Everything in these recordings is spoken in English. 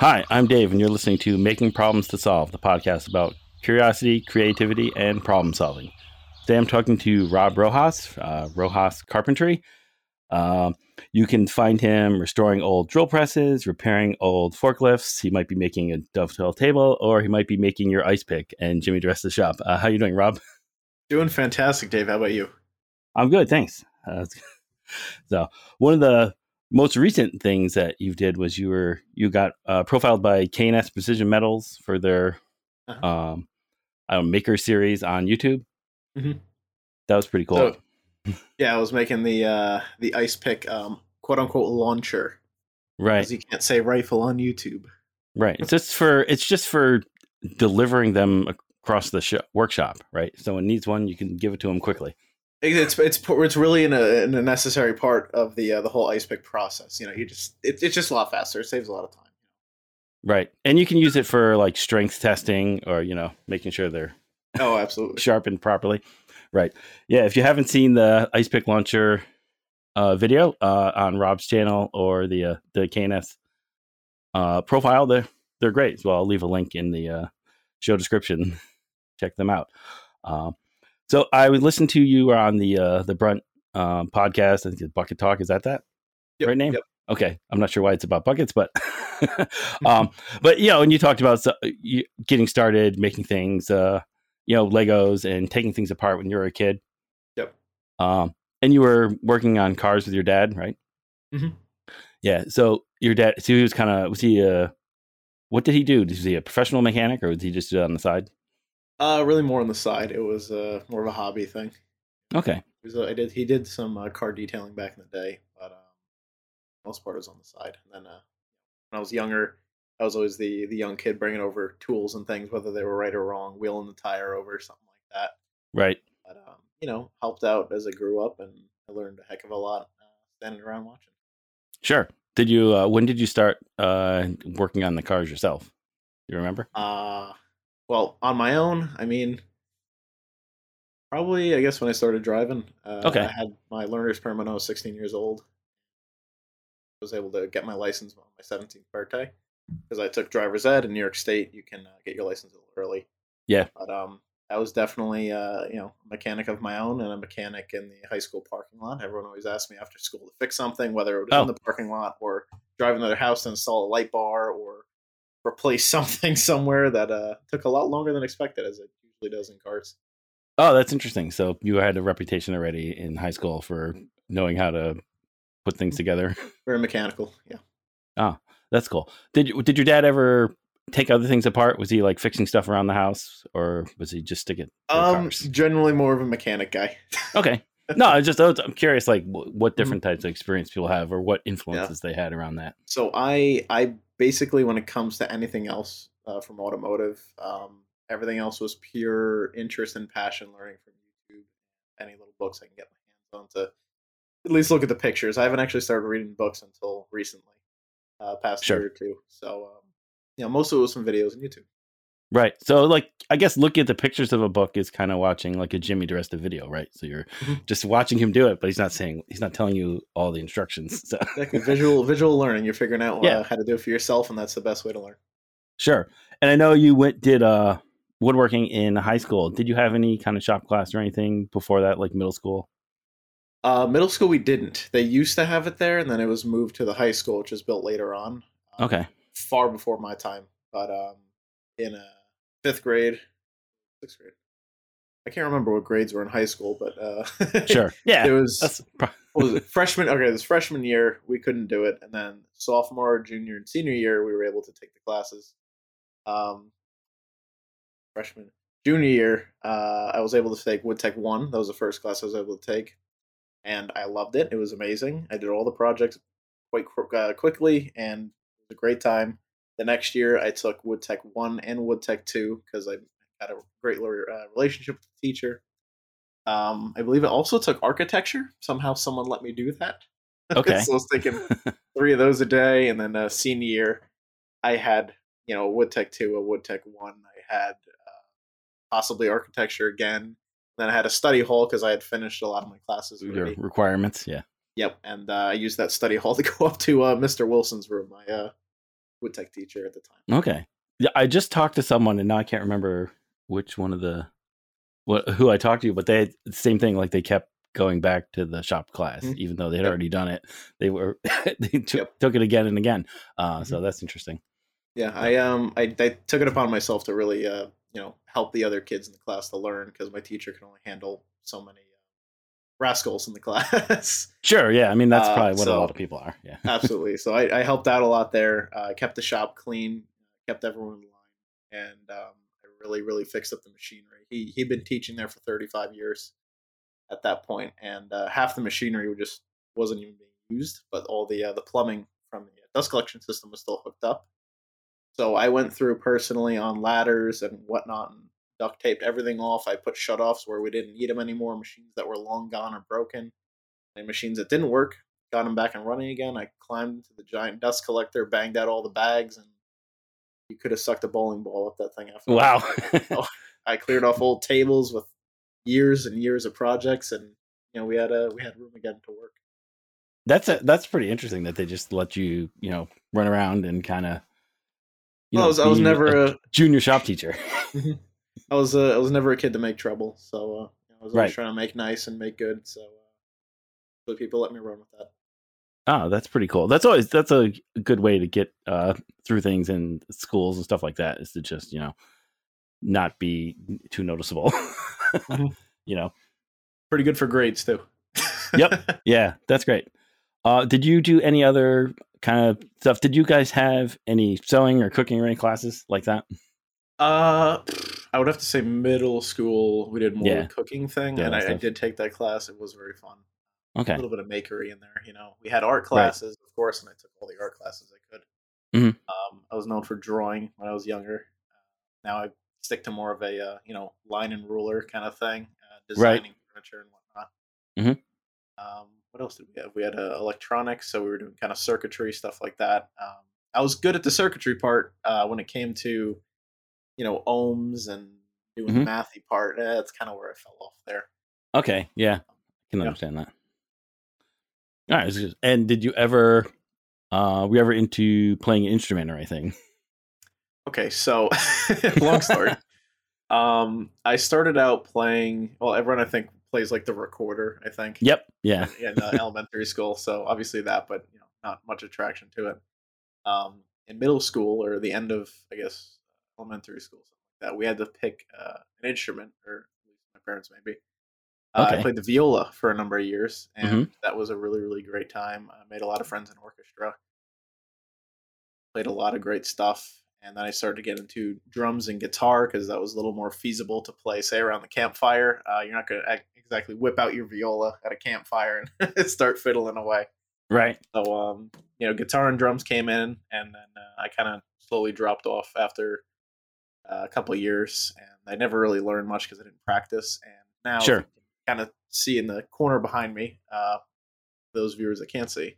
Hi, I'm Dave, and you're listening to Making Problems to Solve, the podcast about curiosity, creativity, and problem solving. Today I'm talking to Rob Rojas, uh, Rojas Carpentry. Uh, you can find him restoring old drill presses, repairing old forklifts. He might be making a dovetail table, or he might be making your ice pick and Jimmy of the shop. Uh, how you doing, Rob? Doing fantastic, Dave. How about you? I'm good, thanks. Uh, so one of the most recent things that you did was you were you got uh, profiled by K&S Precision Metals for their uh-huh. um, I don't know, maker series on YouTube. Mm-hmm. That was pretty cool. So, yeah, I was making the uh, the ice pick um, quote unquote launcher. Right. Because you can't say rifle on YouTube. Right. It's just for it's just for delivering them across the sh- workshop, right? So when needs one, you can give it to them quickly. It's it's it's really in a, in a necessary part of the uh, the whole ice pick process. You know, you just it, it's just a lot faster. It saves a lot of time. Right, and you can use it for like strength testing or you know making sure they're oh absolutely sharpened properly. Right, yeah. If you haven't seen the ice pick launcher uh, video uh, on Rob's channel or the uh, the K&S uh, profile, they're they're great. So I'll leave a link in the uh, show description. Check them out. Um, so I would listen to you on the uh, the Brunt um, podcast. I think it's Bucket Talk. Is that that yep, right name? Yep. Okay, I'm not sure why it's about buckets, but um, but you know, and you talked about uh, you, getting started making things, uh, you know, Legos and taking things apart when you were a kid. Yep. Um, and you were working on cars with your dad, right? Mm-hmm. Yeah. So your dad, so he was kind of was he a uh, what did he do? Was he a professional mechanic or was he just do it on the side? Uh, really more on the side. It was uh, more of a hobby thing. Okay. Was, uh, I did. He did some uh, car detailing back in the day, but um, most part was on the side. And then uh, when I was younger, I was always the the young kid bringing over tools and things, whether they were right or wrong, wheeling the tire over something like that. Right. But um, you know, helped out as I grew up, and I learned a heck of a lot uh, standing around watching. Sure. Did you? Uh, when did you start uh, working on the cars yourself? Do you remember? Uh well, on my own, I mean, probably I guess when I started driving. Uh, okay. I had my learner's permit when I was 16 years old. I was able to get my license on my 17th birthday because I took driver's ed in New York State. You can uh, get your license a little early. Yeah. But um, I was definitely uh, you know a mechanic of my own and a mechanic in the high school parking lot. Everyone always asked me after school to fix something, whether it was oh. in the parking lot or driving to their house to install a light bar or replace something somewhere that uh, took a lot longer than expected, as it usually does in cars. Oh, that's interesting. So you had a reputation already in high school for knowing how to put things mm-hmm. together. Very mechanical, yeah. Oh, that's cool. Did did your dad ever take other things apart? Was he like fixing stuff around the house, or was he just sticking? Um, cars? generally more of a mechanic guy. okay. No, I just I'm curious, like what different types of experience people have, or what influences yeah. they had around that. So I I basically, when it comes to anything else uh, from automotive, um, everything else was pure interest and passion learning from YouTube. Any little books I can get my hands on to at least look at the pictures. I haven't actually started reading books until recently, uh, past sure. year or two. So, um, you know, most of it was from videos on YouTube. Right. So, like, I guess looking at the pictures of a book is kind of watching like a Jimmy DiResta video, right? So you're mm-hmm. just watching him do it, but he's not saying he's not telling you all the instructions. So. Exactly. Visual visual learning. You're figuring out yeah. uh, how to do it for yourself, and that's the best way to learn. Sure. And I know you went did uh woodworking in high school. Did you have any kind of shop class or anything before that, like middle school? Uh, middle school we didn't. They used to have it there, and then it was moved to the high school, which was built later on. Um, okay. Far before my time, but um, in a fifth grade, sixth grade. I can't remember what grades were in high school, but uh, sure, yeah, it was. what was it? Freshman. Okay, this freshman year we couldn't do it, and then sophomore, junior, and senior year we were able to take the classes. Um, freshman, junior year, uh, I was able to take Wood Tech one. That was the first class I was able to take, and I loved it. It was amazing. I did all the projects quite uh, quickly, and it was a great time. The next year, I took Wood Tech 1 and Wood Tech 2 because I had a great uh, relationship with the teacher. Um, I believe it also took architecture. Somehow, someone let me do that. Okay. so I was taking three of those a day, and then uh, senior year, I had you know a Wood Tech 2, a Wood Tech 1. I had uh, possibly architecture again. Then I had a study hall because I had finished a lot of my classes. Your requirements, yeah. Yep, and uh, I used that study hall to go up to uh, Mr. Wilson's room. I uh, wood tech teacher at the time. Okay. Yeah, I just talked to someone, and now I can't remember which one of the what who I talked to, but they had the same thing. Like they kept going back to the shop class, Mhm. even though they had Yep. already done it. They were they took, Yep. took it again and again. Uh, Mm-hmm. So that's interesting. Yeah, I um I, I took it upon myself to really uh you know help the other kids in the class to learn because my teacher can only handle so many rascals in the class. Sure. Yeah. I mean, that's Uh, probably what a so- lot of people are. Yeah. Absolutely. So I, I helped out a lot there. Uh, I kept the shop clean, kept everyone in line, and um, I really really fixed up the machinery. He he'd been teaching there for 35 years at that point, and uh, half the machinery just wasn't even being used, but all the uh, the plumbing from the dust collection system was still hooked up. So I went through personally on ladders and whatnot and duct taped everything off. I put shutoffs where we didn't need them anymore, machines that were long gone or broken, and machines that didn't work. Got them back and running again. I climbed into the giant dust collector, banged out all the bags, and you could have sucked a bowling ball up that thing after. Wow. Oh, I cleared off old tables with years and years of projects, and you know we had a we had room again to work. that's a, that's pretty interesting that they just let you you know run around and kind of. Well, I was I was never a, junior shop teacher. I was uh, I was never a kid to make trouble, so uh, I was always Right. trying to make nice and make good. So, uh, people let me run with that. Oh, that's pretty cool. That's always that's a good way to get uh, through things in schools and stuff like that. Is to just you know not be too noticeable. Mhm. You know. Pretty good for grades too. Yep. Yeah, that's great. Uh, did you do any other kind of stuff? Did you guys have any sewing or cooking or any classes like that? Uh, I would have to say middle school. We did more Yeah. cooking thing, Yeah, and I, I did take that class. It was very fun. Okay. A little bit of makery in there. You know, we had art classes, of course, and I took all the art classes I could. Mhm. Um, I was known for drawing when I was younger. Now I stick to more of a uh, you know line and ruler kind of thing, uh, Right. designing furniture and whatnot. Mhm. Um, what else did we have? We had uh, electronics, so we were doing kind of circuitry stuff like that. Um, I was good at the circuitry part uh, when it came to you know ohms and doing Mhm. the mathy part. Eh, that's kind of where I fell off there. Okay. Yeah, I can Yeah. understand that. All right. And did you ever, uh, were you ever into playing an instrument or anything? Okay, so long story. um, I started out playing. Well, everyone I think plays like the recorder. I think. Yep. Yeah. In uh, elementary school, so obviously that, but you know, not much attraction to it. Um, in middle school or the end of, I guess, elementary school, something like that, we had to pick uh, an instrument, or at least my parents maybe. Uh, Okay. I played the viola for a number of years, and Mhm. that was a really, really great time. I made a lot of friends in orchestra played a lot of great stuff. And then I started to get into drums and guitar because that was a little more feasible to play, say, around the campfire. Uh, you're not going to exactly whip out your viola at a campfire and start fiddling away. Right. So, um, you know, guitar and drums came in, and then uh, I kind of slowly dropped off after uh, a couple of years, and I never really learned much because I didn't practice. And now, Sure. kind of see in the corner behind me, uh, those viewers that can't see,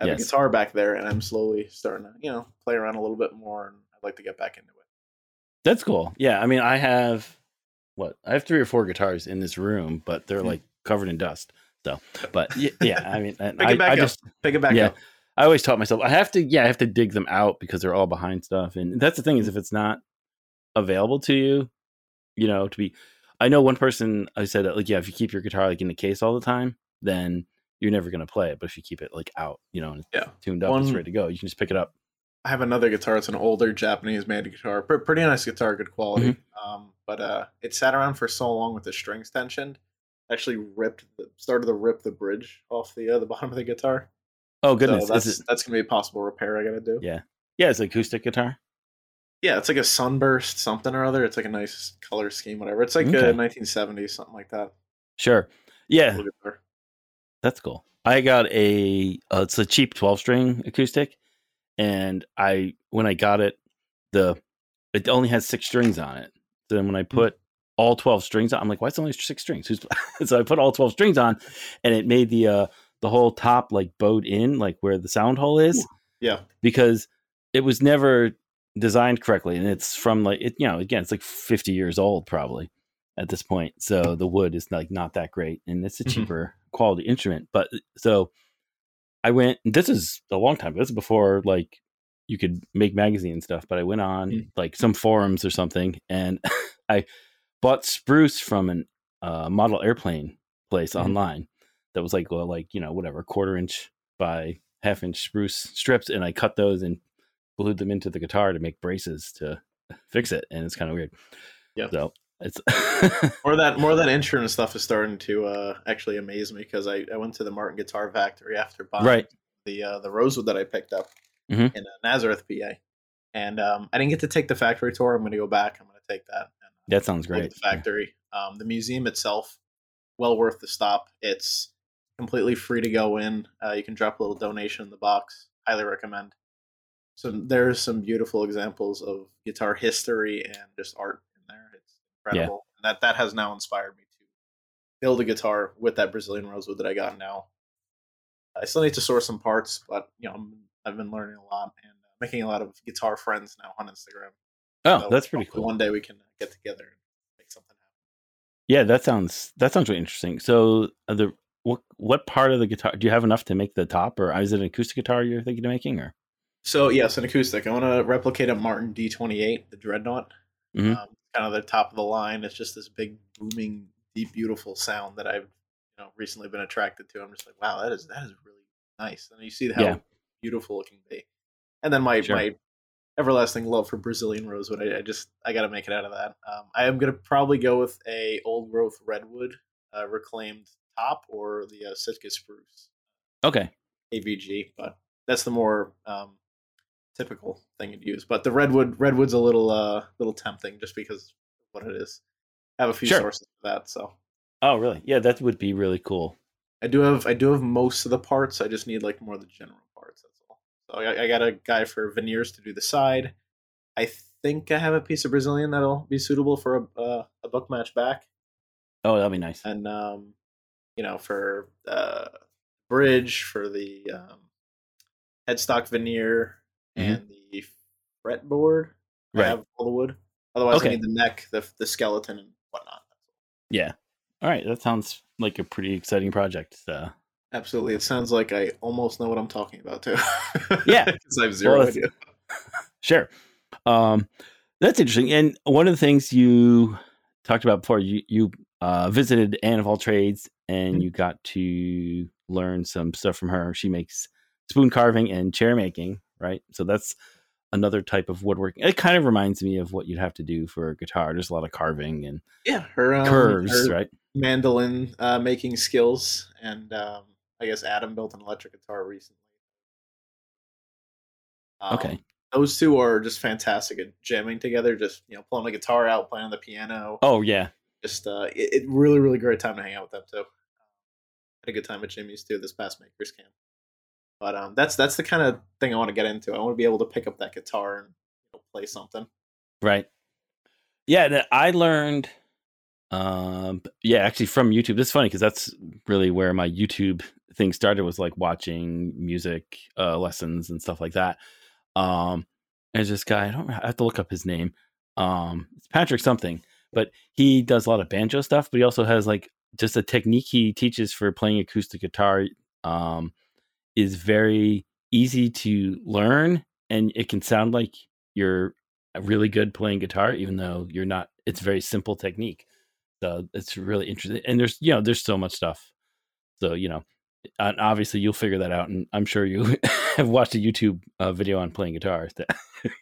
I have Yes. a guitar back there, and I'm slowly starting to, you know, play around a little bit more, and I'd like to get back into it. That's cool. Yeah. I mean, I have what? I have three or four guitars in this room, but they're Hmm. like covered in dust. So, but y- yeah, I mean, Pick I, it back I up. just, Pick it back Yeah. up. I always taught myself I have to, yeah, I have to dig them out because they're all behind stuff. And that's the thing is if it's not available to you, you know, to be, I know one person I said that like, yeah, if you keep your guitar like in the case all the time, then you're never going to play it. But if you keep it like out, you know, and it's Yeah. tuned up, it's ready to go. You can just pick it up. I have another guitar. It's an older Japanese made guitar. Pre- pretty nice guitar, good quality. Mm-hmm. Um, but uh, it sat around for so long with the strings tensioned. Actually, ripped the, started to rip the bridge off the uh, the bottom of the guitar. Oh goodness. So that's that's gonna be a possible repair I gotta do. Yeah. yeah, it's acoustic guitar. Yeah, it's like a sunburst something or other. It's like a nice color scheme, whatever. It's like Okay. a 1970s something like that. Sure. Yeah, That's cool. I got a uh, it's a cheap 12 string acoustic and I when I got it the it only has 6 strings on it. So then when I put all 12 strings on I'm like why is it only 6 strings? Who's so I put all 12 strings on and it made the uh the whole top like bowed in like where the sound hole is Yeah, because it was never designed correctly and it's from like it you know again it's like 50 years old probably at this point so the wood is like not that great and it's a Mhm. cheaper quality instrument but so i went this is a long time this is before like you could make magazine stuff, but I went on Mm. like some forums or something, and I bought spruce from an uh, model airplane place Mhm. online that was like well, like you know whatever quarter inch by half inch spruce strips, and I cut those and glued them into the guitar to make braces to fix it, and it's kind of weird. Yeah. So it's More that more that insurance stuff is starting to uh, actually amaze me because I, I went to the Martin Guitar Factory after buying right. the uh, the Rosewood that I picked up Mhm. in uh, Nazareth, PA, and um, I didn't get to take the factory tour. I'm going to go back. I'm going to take that. And, uh, That sounds great. The factory, um, the museum itself, well worth the stop. It's completely free to go in. Uh, you can drop a little donation in the box. Highly recommend. So there's some beautiful examples of guitar history and just art in there. It's incredible. And that that has now inspired me to build a guitar with that Brazilian rosewood that I got now. I still need to source some parts, but you know I'm, I've been learning a lot and uh, making a lot of guitar friends now on Instagram. Oh, So that's pretty cool. One day we can uh, get together and make something happen. Yeah, that sounds that sounds really interesting. So uh, the what what part of the guitar do you have enough to make the top, or is it an acoustic guitar you're thinking of making, or So yes, an acoustic. I want to replicate a Martin D28, the Dreadnought. Mhm. Um, kind of the top of the line. It's just this big, booming, deep, beautiful sound that I've you know recently been attracted to. I'm just like, wow, that is that is really nice. And you see how Yeah. beautiful it can be. And then my Sure. my everlasting love for Brazilian rosewood. I, I just I got to make it out of that. Um, I am gonna probably go with a old growth redwood, uh, reclaimed top, or the uh, Sitka spruce. okay? AVG, but that's the more um, typical thing you'd use. But the redwood, redwood's a little, uh, little tempting just because of what it is. I have a few Sure. sources for that, so Oh, really? Yeah, that would be really cool. I do have, I do have most of the parts. I just need like more of the general parts. That's all. So I, I got a guy for veneers to do the side. I think I have a piece of Brazilian that'll be suitable for a, uh, a book match back. Oh, that'd be nice. and um, you know, for uh, bridge, for the um, headstock veneer, Mhm. and the fretboard. I Right. have all the wood. Otherwise, Okay. I need the neck, the the skeleton, and whatnot. Yeah. All right, that sounds like a pretty exciting project. So. Absolutely, it sounds like I almost know what I'm talking about too. Yeah. because I have zero Well, idea. Sure. Um, that's interesting. And one of the things you talked about before, you you uh, visited Anne of all trades, and Mhm. you got to learn some stuff from her. She makes spoon carving and chair making, right? So that's another type of woodworking. It kind of reminds me of what you'd have to do for a guitar. There's a lot of carving and Yeah, her um, curves, her right? mandolin uh, making skills, and um, I guess Adam built an electric guitar recently. Um, Okay. those two are just fantastic at jamming together. Just you know, pulling the guitar out, playing on the piano. Oh yeah, Just uh, it, it really, really great time to hang out with them too. Had a good time at Jimmy's too this past Makers Camp. But um, that's that's the kind of thing I want to get into. I want to be able to pick up that guitar and you know, play something. Right. Yeah, I learned. Um, yeah, actually from YouTube. This is funny because that's really where my YouTube thing started. Was like watching music uh, lessons and stuff like that. Um, there's this guy. I don't. I have to look up his name. Um, it's Patrick something, but he does a lot of banjo stuff. But he also has like just a technique he teaches for playing acoustic guitar. Um, is very easy to learn, and it can sound like you're really good playing guitar, even though you're not. It's very simple technique. So it's really interesting. And there's you know there's so much stuff. So you know, and obviously you'll figure that out, and I'm sure you have watched a YouTube uh, video on playing guitar that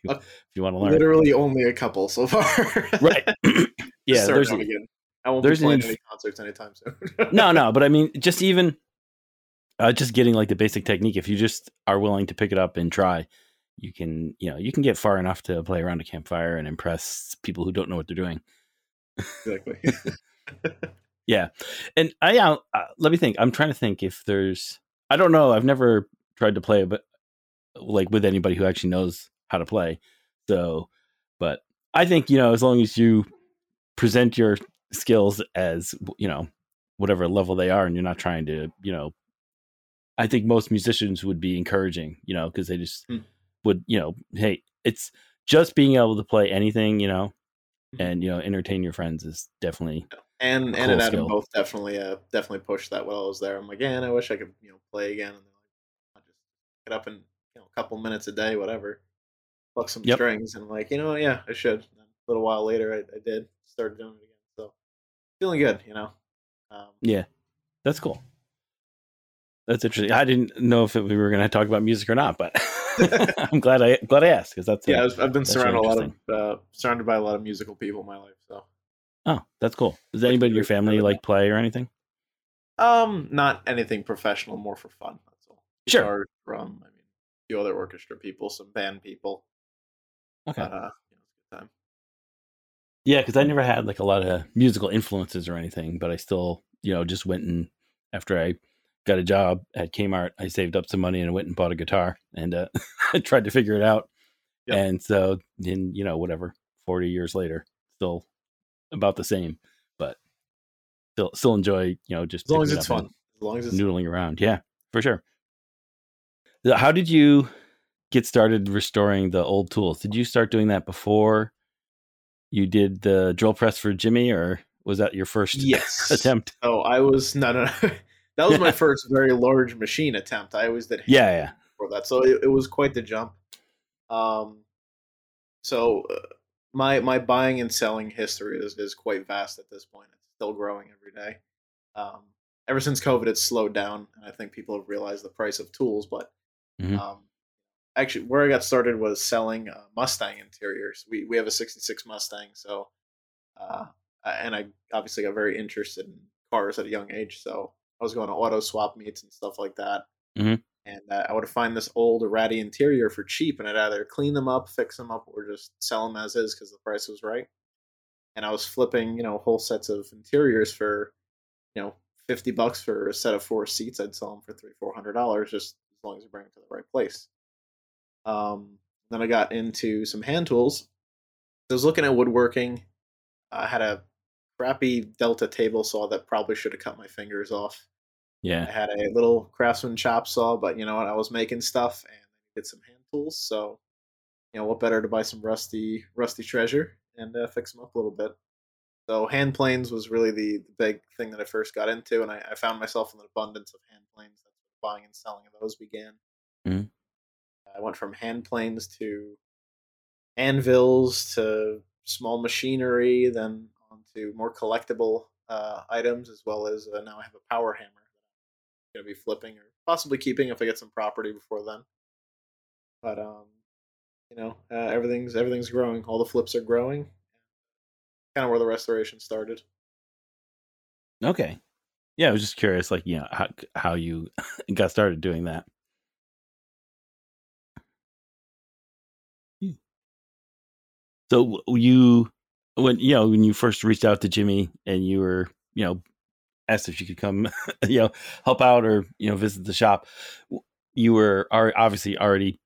Uh, if you want to learn. Literally only a couple so far. Right. Yeah. There's again. I won't there's be playing any concerts anytime soon. no, no, but I mean, just even uh, just getting like the basic technique. If you just are willing to pick it up and try, you can, you know, you can get far enough to play around a campfire and impress people who don't know what they're doing. exactly. Yeah, and I uh, uh, let me think. I'm trying to think if there's. I don't know. I've never tried to play, but like with anybody who actually knows how to play. So, but I think you know, as long as you present your skills as you know whatever level they are, and you're not trying to you know. I think most musicians would be encouraging, you know, because they just Hmm. would, you know, hey, it's just being able to play anything, you know, Mhm. and you know, entertain your friends is definitely and and Cool and Adam skill. both definitely uh definitely pushed that while I was there. I'm like, yeah, and I wish I could you know play again. And they're like, just get up in you know a couple minutes a day, whatever. pluck some Yep. strings, and I'm like, you know, yeah, I should. And a little while later, I, I did started doing it again. So feeling good, you know. Um, Yeah, that's cool. That's interesting. I didn't know if it, we were going to talk about music or not, but I'm glad I glad I asked because that's yeah, I've, been surrounded a lot of uh, surrounded by a lot of musical people in my life. So oh that's cool. Does anybody in your family like play or anything? um, not anything professional, more for fun. That's all. Sure. Guitar, drum. I mean, a few other orchestra people, some band people. Okay. But, uh, you know, good time. Yeah, because I never had like a lot of musical influences or anything, but I still, you know, just went and after I got a job at Kmart, I saved up some money and went and bought a guitar and uh, I tried to figure it out. Yep. And so then, you know, whatever, 40 years later, still about the same, but still, still enjoy, you know, just As long as it's fun. As long as it's noodling around. Yeah, for sure. How did you get started restoring the old tools? Did you start doing that before you did the drill press for Jimmy, or was that your first yes attempt? Oh, I was no, no. no. That was my first very large machine attempt. I always did Yeah, yeah. for that, so it, it was quite the jump. Um, so uh, my my buying and selling history is, is quite vast at this point. It's still growing every day. Um, ever since COVID, it's slowed down, and I think people have realized the price of tools. But Mhm. um, actually, where I got started was selling uh, Mustang interiors. We we have a '66 Mustang, so uh, and I obviously got very interested in cars at a young age. So I was going to auto swap meets and stuff like that. Mhm. And uh, I would find this old ratty interior for cheap, and I'd either clean them up, fix them up, or just sell them as is because the price was right. And I was flipping, you know, whole sets of interiors for, you know, fifty bucks for a set of four seats. I'd sell them for three, four hundred dollars, just as long as you bring it to the right place. Um, then I got into some hand tools. I was looking at woodworking. I had a crappy Delta table saw that probably should have cut my fingers off. I had a little craftsman chop saw, but you know what? I was making stuff and I needed some hand tools. So, you know, what better to buy some rusty, rusty treasure and uh, fix them up a little bit. So, hand planes was really the, the big thing that I first got into, and I, I found myself in an abundance of hand planes. That's where buying and selling of those began. Mhm. I went from hand planes to anvils to small machinery, then on to more collectible uh, items, as well as uh, now I have a power hammer going to be flipping or possibly keeping if I get some property before then. But um, you know, uh, everything's everything's growing. All the flips are growing. Kind of where the restoration started. Okay. Yeah, I was just curious, like, you know, how how you got started doing that. Hmm. So you, when you know, when you first reached out to Jimmy and you were, you know, asked if you could come, you know, help out or you know visit the shop, you were are obviously already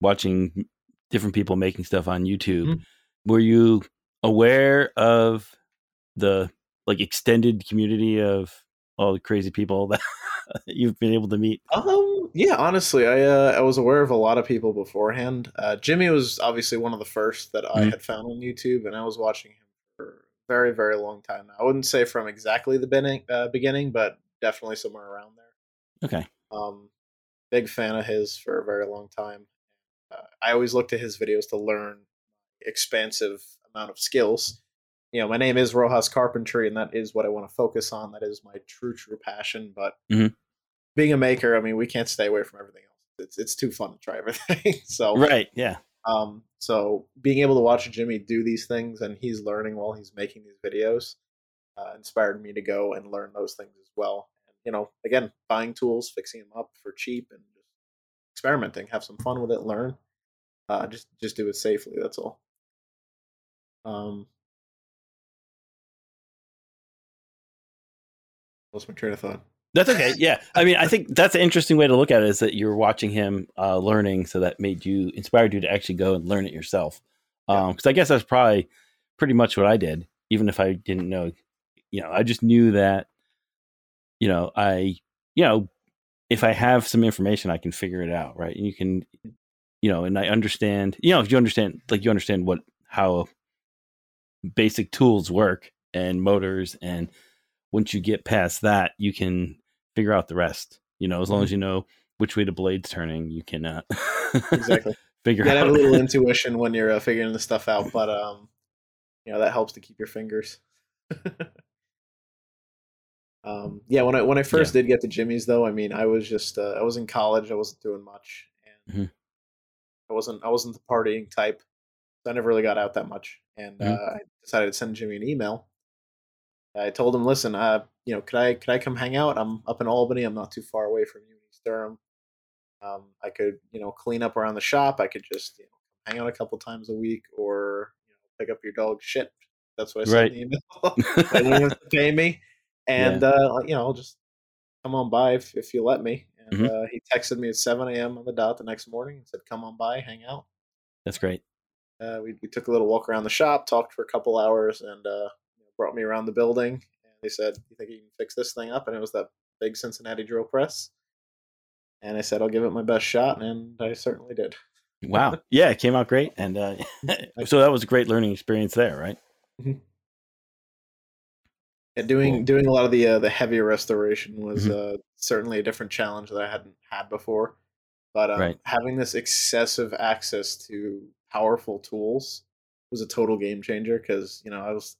watching different people making stuff on YouTube. Mhm. Were you aware of the like extended community of all the crazy people that you've been able to meet? Um, yeah, honestly, I uh, I was aware of a lot of people beforehand. Uh, Jimmy was obviously one of the first that I Mhm. had found on YouTube, and I was watching him for a very, very long time. I wouldn't say from exactly the beginning, uh, beginning, but definitely somewhere around there. Okay. Um, big fan of his for a very long time. Uh, I always look to his videos to learn expansive amount of skills. You know, my name is Rojas Carpentry, and that is what I want to focus on. That is my true, true passion. But Mhm. being a maker, I mean, we can't stay away from everything else. It's it's too fun to try everything. so Right. Yeah. Um, so being able to watch Jimmy do these things and he's learning while he's making these videos uh, inspired me to go and learn those things as well. And you know, again, buying tools, fixing them up for cheap, and just experimenting, have some fun with it, learn. Uh, just just do it safely. That's all. Um, lost my train of thought. That's okay. Yeah. I mean, I think that's an interesting way to look at it is that you're watching him uh, learning, so that made you inspired you to actually go and learn it yourself. Because I guess that's probably pretty much what I did, even if I didn't know. You know, I just knew that. You know, I you know, if I have some information, I can figure it out, right? And you can, you know, and I understand. You know, if you understand, like you understand what how basic tools work and motors and once you get past that you can figure out the rest you know as long as you know which way the blade's turning you can uh, Exactly. figure You gotta out. have a little intuition when you're uh, figuring this stuff out, but um, you know that helps to keep your fingers. um, yeah, when I when I first did get to Jimmy's, though, I mean, I was just uh, I was in college, I wasn't doing much, and Mhm. I wasn't I wasn't the partying type, so I never really got out that much, and Mhm. uh, I decided to send Jimmy an email. I told him, "Listen, uh, you know, could I could I come hang out? I'm up in Albany. I'm not too far away from you East Durham. Um, I could, you know, clean up around the shop. I could just, you know, hang out a couple times a week, or you know, pick up your dog's shit. That's what I said Right. in the email. they don't have to pay me, and uh, you know, I'll just come on by if, if you let me. And Mhm. uh, he texted me at 7 a.m. on the dot the next morning and said, "Come on by, hang out." That's great. Uh, we, we took a little walk around the shop, talked for a couple hours, and uh, brought me around the building. And they said, "You think you can fix this thing up?" And it was that big Cincinnati drill press. And I said, "I'll give it my best shot," and I certainly did. Wow. Yeah, it came out great, and uh, so that was a great learning experience there, right? And doing Cool. doing a lot of the uh, the heavier restoration was Mhm. uh, certainly a different challenge that I hadn't had before. But um, Right. having this excessive access to powerful tools was a total game changer because you know I was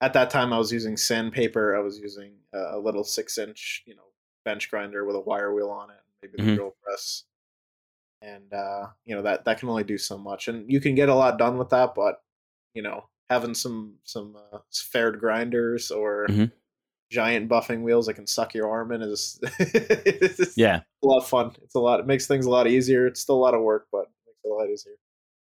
at that time I was using sandpaper. I was using a little six inch you know bench grinder with a wire wheel on it, maybe the Mhm. drill press, and uh, you know that that can only do so much. And you can get a lot done with that, but you know having some some uh, fared grinders or Mhm. giant buffing wheels that can suck your arm in is it's Yeah. a lot of fun. It's a lot. It makes things a lot easier. It's still a lot of work, but it makes it a lot easier.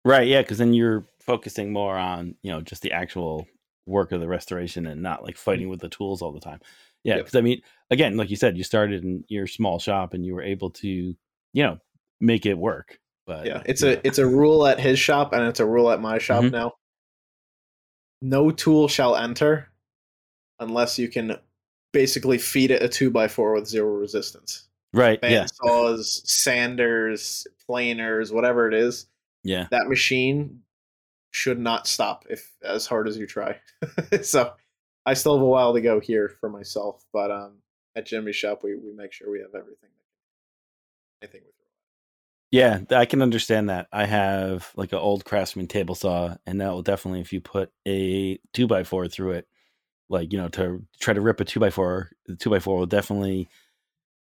Right. Yeah, because then you're focusing more on you know just the actual work of the restoration and not like fighting with the tools all the time. Yeah, Yep. because I mean, again, like you said, you started in your small shop and you were able to you know make it work. But Yeah, it's you a it's a rule at his shop and it's a rule at my shop Mhm. now. No tool shall enter unless you can basically feed it a two by four with zero resistance. right. Yeah. Bandsaws, sanders, planers, whatever it is, Yeah. that machine should not stop if as hard as you try. so I still have a while to go here for myself, but um, at Jimmy's shop we, we make sure we have everything. Anything with Yeah, I can understand that. I have like an old Craftsman table saw, and that will definitely, if you put a two by four through it, like you know, to try to rip a two by four, the two by four will definitely.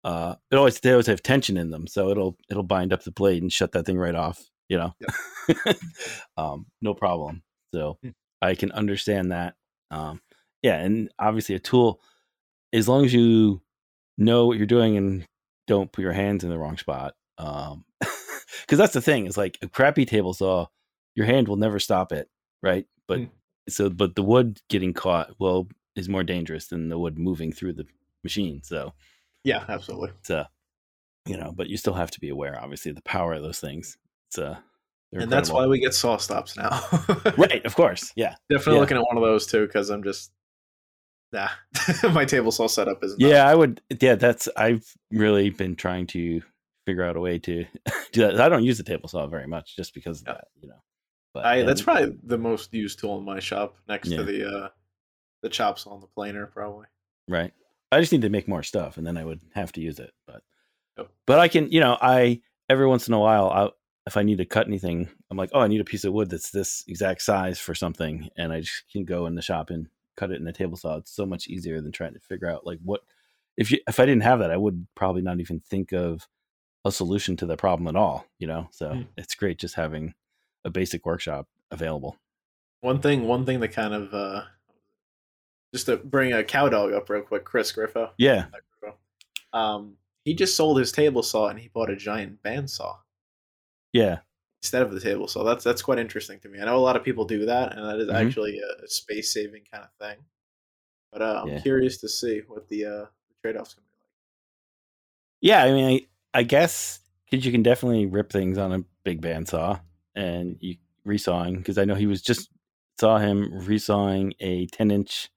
Uh, it always they always have tension in them, so it'll it'll bind up the blade and shut that thing right off. You know, um, no problem. So Hmm. I can understand that. Um, yeah, and obviously a tool, as long as you know what you're doing and don't put your hands in the wrong spot. Um, because that's the thing it's like a crappy table saw, your hand will never stop it, right? But Mm. so, but the wood getting caught well is more dangerous than the wood moving through the machine. So Yeah, absolutely. uh, you know, but you still have to be aware, obviously, of the power of those things. It's uh, And that's why we get saw stops now. right, of course, yeah, Definitely Yeah. looking at one of those too, because I'm just nah. My table saw setup isn't. yeah. I would, yeah. That's I've really been trying to figure out a way to do that. I don't use the table saw very much just because of Yeah. that, you know. But I, that's probably the most used tool in my shop, next Yeah. to the uh, the chop saw and the planer, probably. right. I just need to make more stuff, and then I would have to use it. But Yep. but I can, you know, I every once in a while, I if I need to cut anything, I'm like, oh, I need a piece of wood that's this exact size for something, and I just can go in the shop and cut it in the table saw. It's so much easier than trying to figure out like what if you if I didn't have that, I would probably not even think of a solution to the problem at all. You know, so Hmm. it's great just having a basic workshop available. One thing, one thing that kind of uh, just to bring a Cowdog up real quick, Chris Griffo. Yeah, Um, he just sold his table saw and he bought a giant bandsaw yeah, instead of the table So That's that's quite interesting to me. I know a lot of people do that, and that is Mhm. actually a, space saving kind of thing. But uh, I'm Yeah. curious to see what the uh, the trade offs gonna be like. Yeah, I mean, I, I guess because you can definitely rip things on a big bandsaw and you resawing because I know he was just saw him resawing a ten inch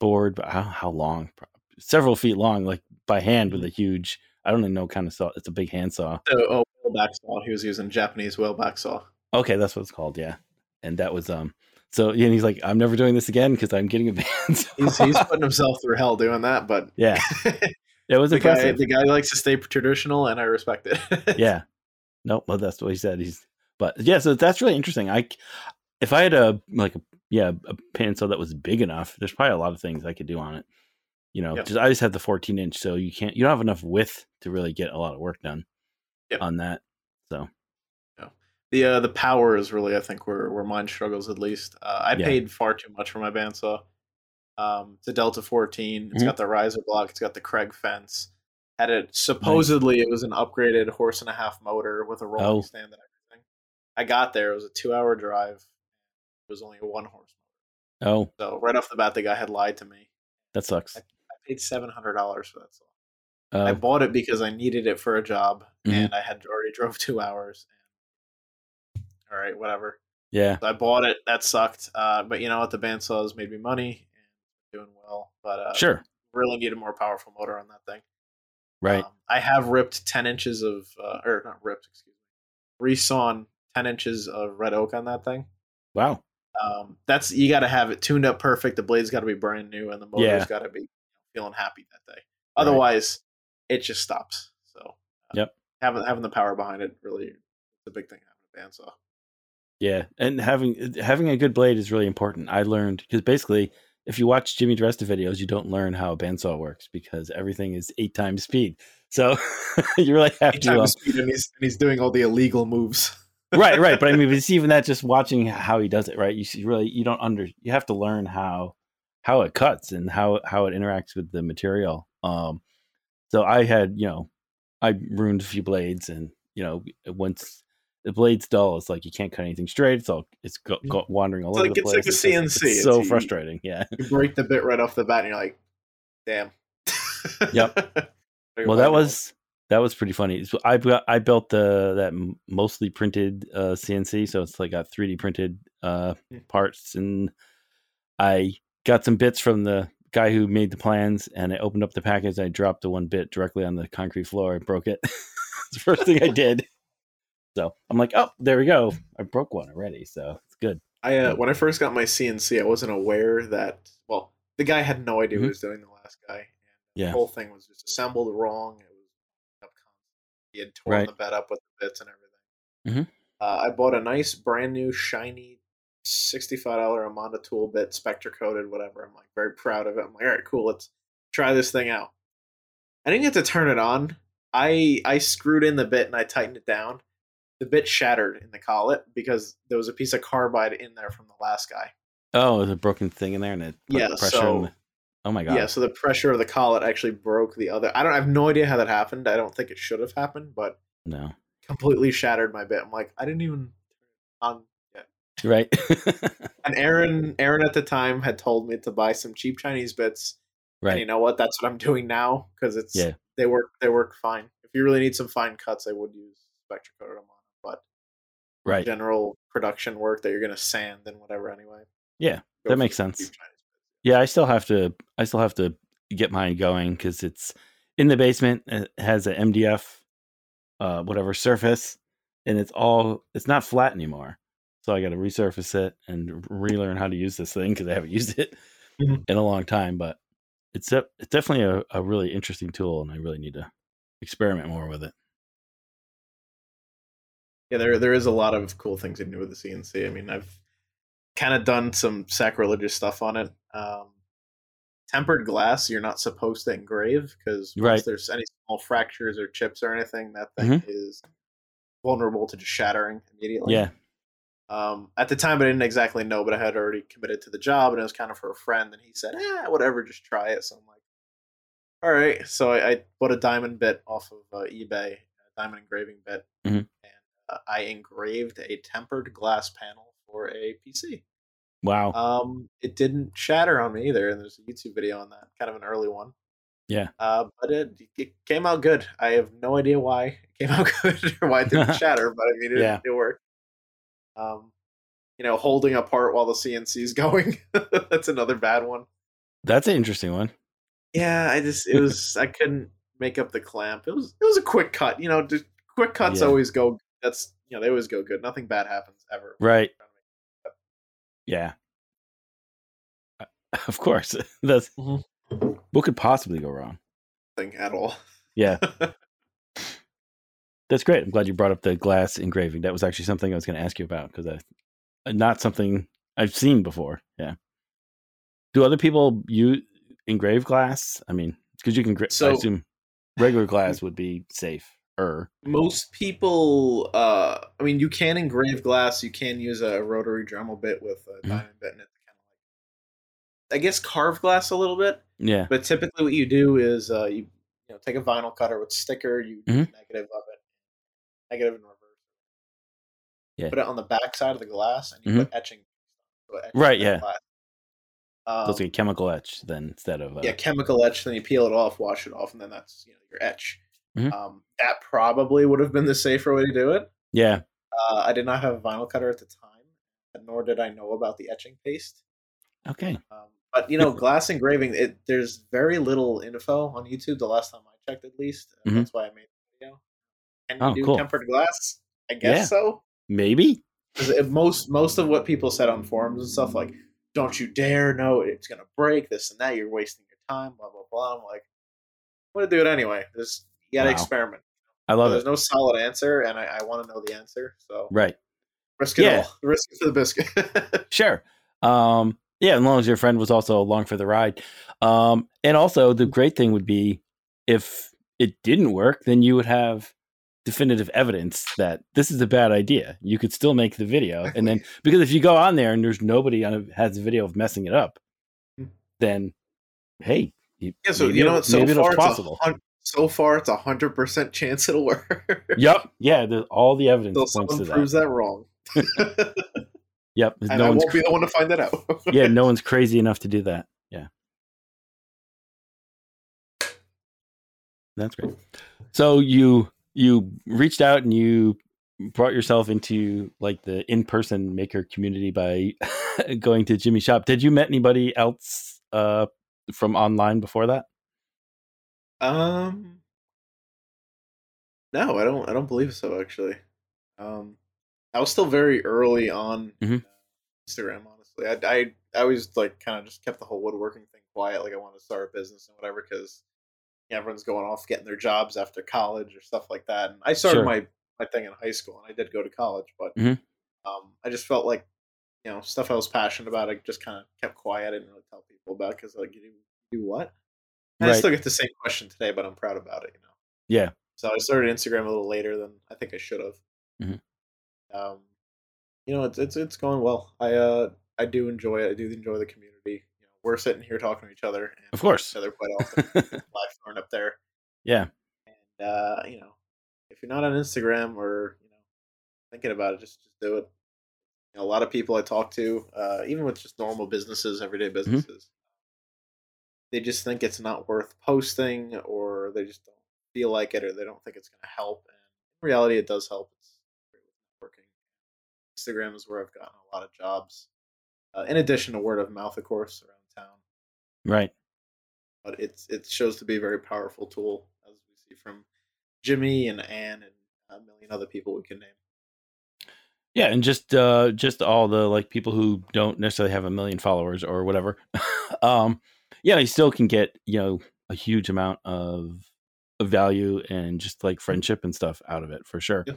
board, but how, how long? Several feet long, like by hand with a huge. I don't even know what kind of saw. It's a big handsaw. So, oh, whaleback saw. He was using Japanese whaleback saw. Okay, that's what it's called. Yeah, and that was um. So yeah, and he's like, I'm never doing this again because I'm getting a bandsaw. He's he's putting himself through hell doing that, but yeah, it was the guy impressive. the guy likes to stay traditional, and I respect it. yeah Nope. Well, that's what he said. He's but yeah. So that's really interesting. I if I had a like a yeah a pencil that was big enough, there's probably a lot of things I could do on it. You know, Yep. just I just have the 14 inch, so you can't you don't have enough width to really get a lot of work done Yep. on that. So The uh, the power is really I think where where mine struggles at least. Uh, I Yeah. paid far too much for my bandsaw. Um, it's a Delta 14. It's Mhm. got the riser block. It's got the Kreg fence. Had it supposedly it was an upgraded horse and a half motor with a rolling Oh. stand and everything. I got there. It was a two hour drive. It was only a one horse motor. oh, So right off the bat, the guy had lied to me. that sucks. I paid seven hundred dollars for that saw. I Uh, bought it because I needed it for a job, Mhm. and I had already drove two hours. All right, whatever. yeah, So I bought it. That sucked. Uh, but you know what? The bandsaws made me money and doing well. But uh, sure, really needed a more powerful motor on that thing. right. Um, I have ripped ten inches of, uh, or not ripped, excuse me, resawn ten inches of red oak on that thing. wow. Um, that's you got to have it tuned up perfect. The blade's got to be brand new, and the motor's Yeah. got to be feeling happy that day. Otherwise, it just stops. So, uh, Yep. having having the power behind it really is a big thing. Having a bandsaw. Yeah, and having having a good blade is really important. I learned because basically, if you watch Jimmy DiResta videos, you don't learn how a bandsaw works because everything is eight times speed. So you really have to. Anytime um, speed and he's and he's doing all the illegal moves. right, right. But I mean, it's even that just watching how he does it, right? You see, really, you don't under, you have to learn how how it cuts and how how it interacts with the material. Um, so I had, you know, I ruined a few blades, and you know, once the blade's dull, it's like you can't cut anything straight. It's all it's go, go, wandering all It's over like- the it's place. like a CNC. It's so It's- frustrating. Yeah. You break the bit right off the bat, and you're like, "Damn." Yep. Well, that was that was pretty funny. So I I built the that mostly printed uh, CNC, so it's like got 3D printed uh, Hmm. parts, and I got some bits from the guy who made the plans, and I opened up the package. I dropped the one bit directly on the concrete floor. I broke it. it's the first thing I did. So I'm like, oh, there we go. I broke one already, so it's good. I uh, when I first got my CNC, I wasn't aware that well, the guy had no idea Mhm. what he was doing. The last guy, and Yeah. the whole thing was just assembled wrong. It was up he had torn Right. the bed up with the bits and everything. Mhm. Uh, I bought a nice brand new shiny sixty-five dollar Amana tool bit, Spektra coated, whatever. I'm like very proud of it. I'm like, all right, cool, let's try this thing out. I didn't get to turn it on. I I screwed in the bit and I tightened it down. The bit shattered in the collet because there was a piece of carbide in there from the last guy. Oh, there's a broken thing in there, and it put Yeah, pressure. so- the, oh my god. Yeah, so the pressure of the collet actually broke the other. I don't I have no idea how that happened. I don't think it should have happened, but No. completely shattered my bit. I'm like, I didn't even turn on. Right. And Aaron Aaron at the time had told me to buy some cheap Chinese bits. And you know what? That's what I'm doing now because it's Yeah. they work they work fine. If you really need some fine cuts, I would use on them, but Right. general production work that you're gonna sand and whatever anyway. Yeah, that makes sense. cheap Chinese bits. Yeah, I still have to. I still have to get mine going because it's in the basement. It has a MDF, uh, whatever surface, and it's all. It's not flat anymore. So I got to resurface it and relearn how to use this thing because I haven't used it Mhm. in a long time. But it's de- it's definitely a, a really interesting tool, and I really need to experiment more with it. Yeah, there there is a lot of cool things you can do with the CNC. I mean, I've kind of done some sacrilegious stuff on it. Um, tempered glass, you're not supposed to engrave because Right. if there's any small fractures or chips or anything, that thing is vulnerable to just shattering immediately. Yeah, Um, at the time, I didn't exactly know, but I had already committed to the job, and it was kind of for a friend, and he said, "Eh, whatever, just try it." So I'm like, "All right." So I, I bought a diamond bit off of uh, eBay, a diamond engraving bit, Mhm. and uh, I engraved a tempered glass panel for a PC. wow. Um, it didn't shatter on me either, and there's a YouTube video on that, kind of an early one. Yeah. Uh, but it, it came out good. I have no idea why it came out good or why it didn't shatter, but I mean, it, Yeah. it worked. Um, you know, holding apart while the CNC is going. That's another bad one. That's an interesting one. Yeah, I just it was I couldn't make up the clamp. It was it was a quick cut. You know, just quick cuts Yeah. always go. That's you know they always go good. Nothing bad happens ever. Right. Yeah. Uh, Of course. That's Mhm. what could possibly go wrong. Thing at all. Yeah. That's great. I'm glad you brought up the glass engraving. That was actually something I was going to ask you about because I, not something I've seen before. Yeah. Do other people use engrave glass? I mean, because you can. So- I assume regular glass would be safe. Er. Most people, uh, I mean, you can engrave glass. You can use a rotary Dremel bit with a Mhm. diamond bit in it. I guess, carve glass a little bit. Yeah. But typically, what you do is uh, you you know take a vinyl cutter with sticker, you Mhm. negative of it, negative and reverse. Yeah. Put it on the back side of the glass, and you Mhm. put etching. etching Right, yeah. glass. So Um, it's like a chemical etch then instead of. Uh, yeah, chemical etch. Then you peel it off, wash it off, and then that's you know your etch. Mhm. Um, that probably would have been the safer way to do it. Yeah. Uh, I did not have a vinyl cutter at the time, nor did I know about the etching paste. Okay. Um, but you know, glass engraving, it, there's very little info on YouTube. The last time I checked, at least, Mhm. that's why I made the video. Can Oh, you do cool. tempered glass? I guess Yeah. so. Maybe. most most of what people said on forums and stuff like, "Don't you dare! No, it's gonna break. This and that. You're wasting your time." Blah blah blah. I'm like, I'm gonna do it anyway. Just you gotta Wow. experiment. I love There's it. There's no solid answer, and I, I want to know the answer. So Right. risk it Yeah. all. Risk it for the biscuit. Sure. Um, yeah, as long as your friend was also along for the ride. Um, and also the great thing would be if it didn't work, then you would have definitive evidence that this is a bad idea. You could still make the video, and then because if you go on there and there's nobody on has a video of messing it up, Hmm. then hey, you, yeah. So you know, so far it's possible. a so far it's a hundred percent chance it'll work. Yep. Yeah. All the evidence Until points to that. proves that wrong. Yep. and no I one's won't be the one to find that out. yeah, no one's crazy enough to do that. Yeah. That's great. So you you reached out and you brought yourself into like the in-person maker community by going to Jimmy Shop. Did you met anybody else uh from online before that? Um, no, I don't. I don't believe so. Actually, um, I was still very early on Mhm. Instagram. Honestly, I, I I always like kind of just kept the whole woodworking thing quiet. Like I wanted to start a business and whatever because everyone's going off getting their jobs after college or stuff like that. And I started Sure. my my thing in high school, and I did go to college, but Mhm. um, I just felt like you know stuff I was passionate about. I just kind of kept quiet. I didn't really tell people about because like you do, what? And I still get the same question today, but I'm proud about it. You know. Yeah. So I started Instagram a little later than I think I should have. Mhm. Um, you know, it's it's it's going well. I uh I do enjoy it. I do enjoy the community. We're sitting here talking to each other and Of course. each other quite often. live thrown up there. yeah. And uh, you know, if you're not on Instagram or you know thinking about it, just just do it. You know, a lot of people I talk to, uh, even with just normal businesses, everyday businesses, they just think it's not worth posting, or they just don't feel like it, or they don't think it's going to help. And in reality, it does help. It's working. Instagram is where I've gotten a lot of jobs, uh, in addition to word of mouth, of course, around Right. but it's it shows to be a very powerful tool, as we see from Jimmy and Anne and a million other people we can name. Yeah, and just uh just all the like people who don't necessarily have a million followers or whatever. um yeah, you still can get, you know, a huge amount of, of value and just like friendship and stuff out of it for sure. Yeah.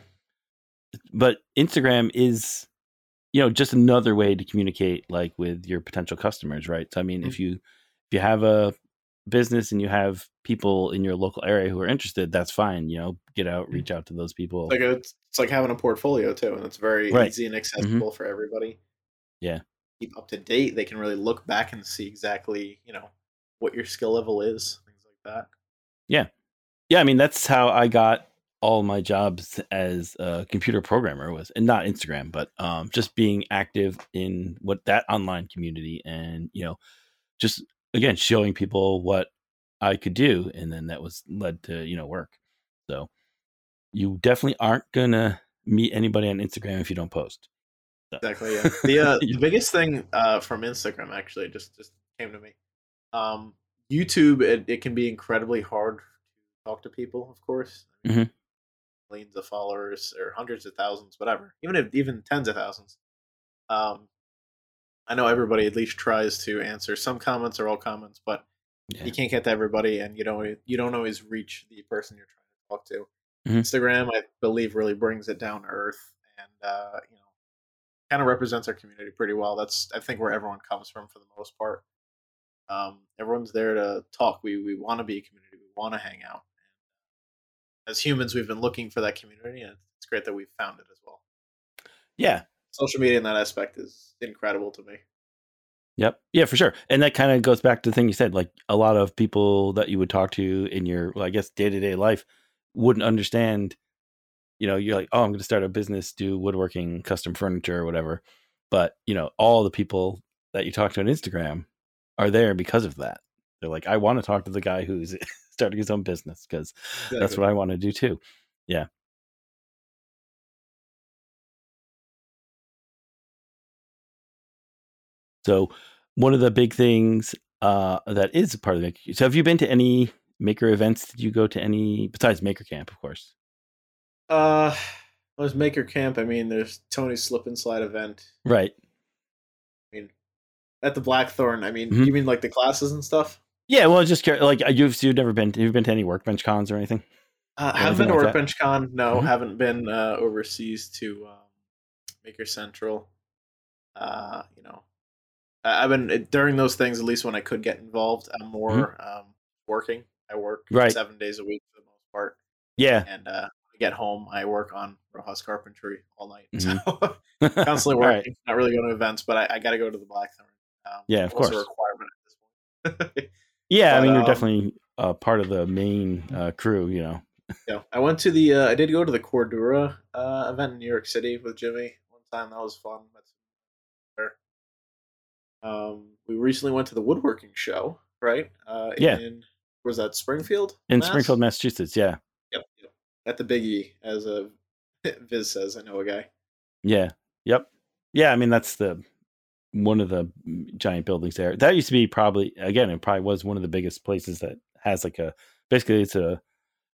But Instagram is you know, just another way to communicate like with your potential customers, right? So I mean, if you if you have a business and you have people in your local area who are interested, that's fine, you know, get out, reach out to those people. Like it's, it's like having a portfolio too, and it's very Right. easy and accessible for everybody. Yeah. keep up to date. They can really look back and see exactly you know what your skill level is, things like that. Yeah, yeah i mean that's how i got all my jobs as a computer programmer was and not instagram but um, just being active in what that online community and you know just again showing people what i could do and then that was led to you know work so you definitely aren't gonna meet anybody on instagram if you don't post So- Exactly. Yeah. The uh, the biggest thing uh, from Instagram actually just just came to me. Um, YouTube it, it can be incredibly hard to talk to people. Of course, Mhm. millions of followers or hundreds of thousands, whatever. Even if even tens of thousands. Um, I know everybody at least tries to answer some comments or all comments, but Yeah. you can't get to everybody, and you don't you don't always reach the person you're trying to talk to. Mhm. Instagram, I believe, really brings it down to earth and uh, you know, kind of represents our community pretty well. That's I think where everyone comes from for the most part. Um, everyone's there to talk. We we want to be a community. We want to hang out. As humans, we've been looking for that community, and it's great that we've found it as well. Yeah. Social media in that aspect is incredible to me. Yep. Yeah, for sure. And that kind of goes back to the thing you said. Like a lot of people that you would talk to in your, well, I guess, day to day life wouldn't understand. You know, you're like, oh, I'm going to start a business, do woodworking, custom furniture, or whatever. But you know, all the people that you talk to on Instagram are there because of that. They're like, I want to talk to the guy who's starting his own business because that's what I want to do too. Yeah. So one of the big things uh, that is part of the Maker. So have you been to any Maker events? Did you go to any besides Maker Camp, of course? Uh, there's Maker Camp. I mean, there's Tony's Slip and Slide event. Right. I mean, at the Blackthorne. I mean, Mhm. you mean like the classes and stuff? Yeah. Well, just like uh, you've you've never been you've been to any workbench cons or anything. Uh, haven't been to like that? Workbench Con. No, Mhm. haven't been uh, overseas to um, Maker Central. Uh, you know, I've been during those things. At least when I could get involved, I'm more um, working. I work Mm-hmm. Right. seven days a week for the most part, Yeah. and uh, I get home, I work on Rojas carpentry all night. Mhm. So constantly All right. working. Not really going to events, but I, I got to go to the Blackthorne. Um, Yeah, of course. a requirement at this point. Yeah. I mean, you're um, definitely uh, part of the main uh, crew. You know. Yeah, I went to the. Uh, I did go to the Cordura uh, event in New York City with Jimmy one time. That was fun. Um, we recently went to the woodworking show, right? Uh, Yeah. In, was that Springfield? In Mass? Springfield, Massachusetts. Yeah. Yep, yep. At the Big E, as a Viz says. I know a guy. Yeah. Yep. Yeah. I mean, that's the one of the giant buildings there. That used to be probably again, it probably was one of the biggest places that has like a basically it's a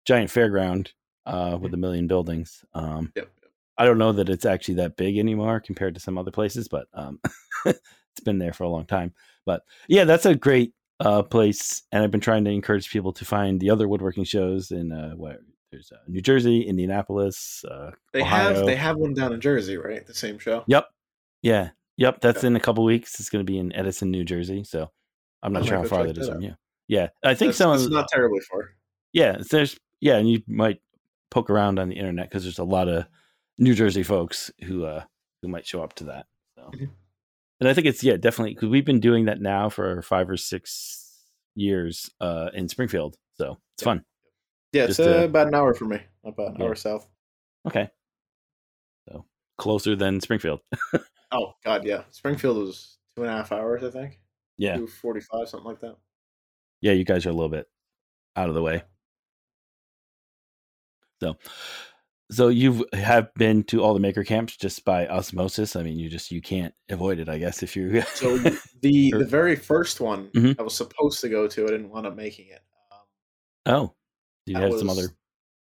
giant fairground uh, with a million buildings. Um, Yep. yep. I don't know that it's actually that big anymore compared to some other places, but um, it's been there for a long time. But yeah, that's a great uh, place, and I've been trying to encourage people to find the other woodworking shows in uh, what there's uh, New Jersey, Indianapolis, uh, They Ohio. have they have one down in Jersey, right? The same show. Yep. Yeah. Yep. That's Yeah. in a couple weeks. It's going to be in Edison, New Jersey. So I'm I not sure how far that is from you. Yeah. I think That's- some of not terribly far. yeah, there's yeah, and you might poke around on the internet because there's a lot of New Jersey folks who uh who might show up to that. So, Mhm. And I think it's yeah, definitely because we've been doing that now for five or six years uh in Springfield. So it's Yeah. fun. Yeah, it's uh, uh, about an hour for me. About an Yeah. hour south. Okay. So closer than Springfield. Oh God, yeah. Springfield was two and a half hours, I think. Yeah. Two forty five, something like that. yeah, you guys are a little bit out of the way. So, so you have been to all the maker camps just by osmosis. I mean, you just you can't avoid it, I guess. If you So the Or- the very first one Mhm. I was supposed to go to, I didn't wind up making it. Um, oh, you had some other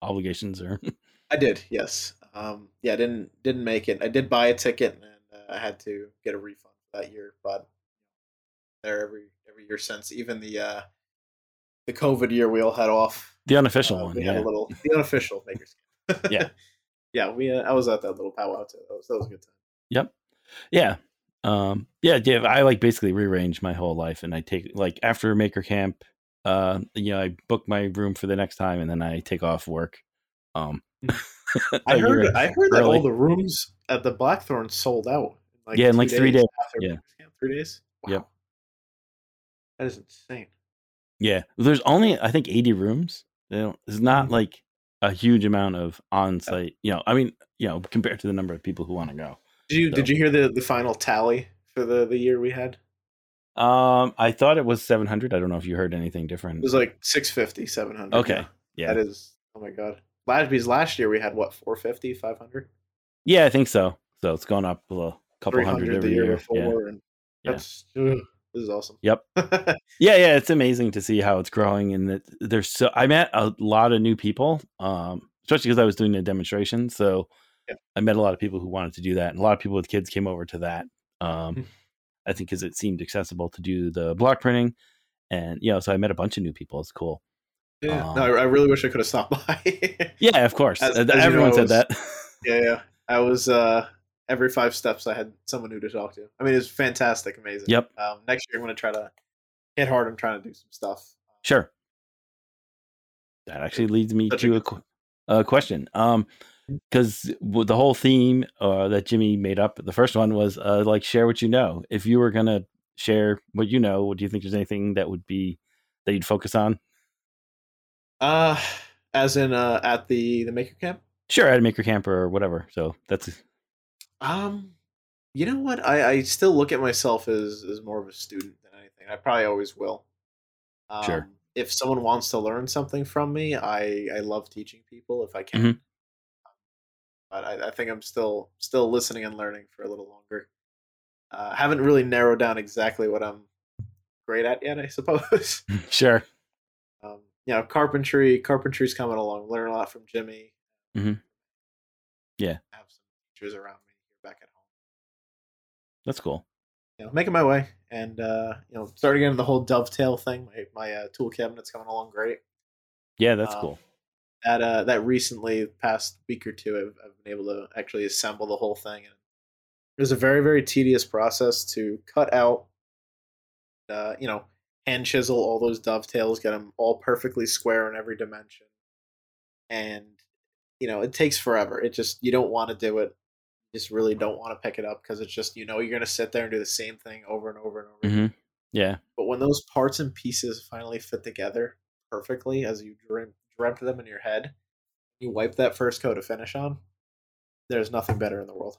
obligations or I did, yes. Um, yeah, I didn't didn't make it. I did buy a ticket, and uh, I had to get a refund that year. But there every every year since, even the uh, the COVID year we all had off. the unofficial uh, one. we had Yeah, a little the unofficial makers. Yeah. yeah. We uh, I was at that little powwow too. That was, that was a good time. Yep. Yeah. Um, yeah, yeah. I like basically rearrange my whole life and I take like after maker camp, uh, you know, I book my room for the next time and then I take off work. Um, I a year heard I heard that all the rooms at the Blackthorne sold out. In Yeah, in like three days. Yeah. Camp. Three days. Yep. That is insane. Yeah, there's only I think 80 rooms. You know, it's not Mhm. like a huge amount of on-site. You know, I mean, you know, compared to the number of people who want to go. Did you So- did you hear the, the final tally for the, the year we had? Um, I thought it was 700. I don't know if you heard anything different. It was like 650, 700. Okay, yeah. That is oh my god. Last because last year we had what 450, 500? Yeah, I think so. So it's gone up a couple hundred every the year, year. before Yeah. and Yeah. that's ugh, this is awesome. Yep. yeah, yeah, it's amazing to see how it's growing, and that there's so I met a lot of new people, um, especially because I was doing a demonstration. So Yeah. I met a lot of people who wanted to do that, and a lot of people with kids came over to that. Um. I think because it seemed accessible to do the block printing, and you know, so I met a bunch of new people. It's cool. Yeah. Um, no, I, I really wish I could have stopped by. Yeah, of course. As- Uh, as you Everyone know, said it that. yeah, yeah. I was uh every five steps I had someone new to talk to. I mean, it was fantastic, amazing. Yep. Um, next year I'm going to try to hit hard. I'm trying to do some stuff. Sure. That actually leads me Such to a, qu- a question. Um, because the whole theme uh, that Jimmy made up, the first one was uh, like share what you know. If you were gonna share what you know, do you think there's anything that would be that you'd focus on? Uh, as in uh at the the maker camp. Sure, at a maker camp or whatever. So that's Um, you know what? I I still look at myself as as more of a student than anything. I probably always will. Um, Sure. If someone wants to learn something from me, I I love teaching people if I can. Mhm. But I, I think I'm still still listening and learning for a little longer. Uh, haven't really narrowed down exactly what I'm great at yet. I suppose. sure. um, you know, carpentry. Carpentry's coming along. Learn a lot from Jimmy. Mhm. Yeah. Have some teachers around me here back at home. That's cool. you know, making my way and uh, you know, starting into the whole dovetail thing. My my uh, tool cabinet's coming along great. Yeah, that's Um, cool. That uh, that recently, past week or two, I've, I've been able to actually assemble the whole thing. And it was a very very tedious process to cut out, uh, you know, hand chisel all those dovetails, get them all perfectly square in every dimension, and you know, it takes forever. It just you don't want to do it. Just really don't want to pick it up because it's just you know you're gonna sit there and do the same thing over and over and over. hmm Yeah. But when those parts and pieces finally fit together perfectly as you dream, dreamt them in your head, you wipe that first coat of finish on, there's nothing better in the world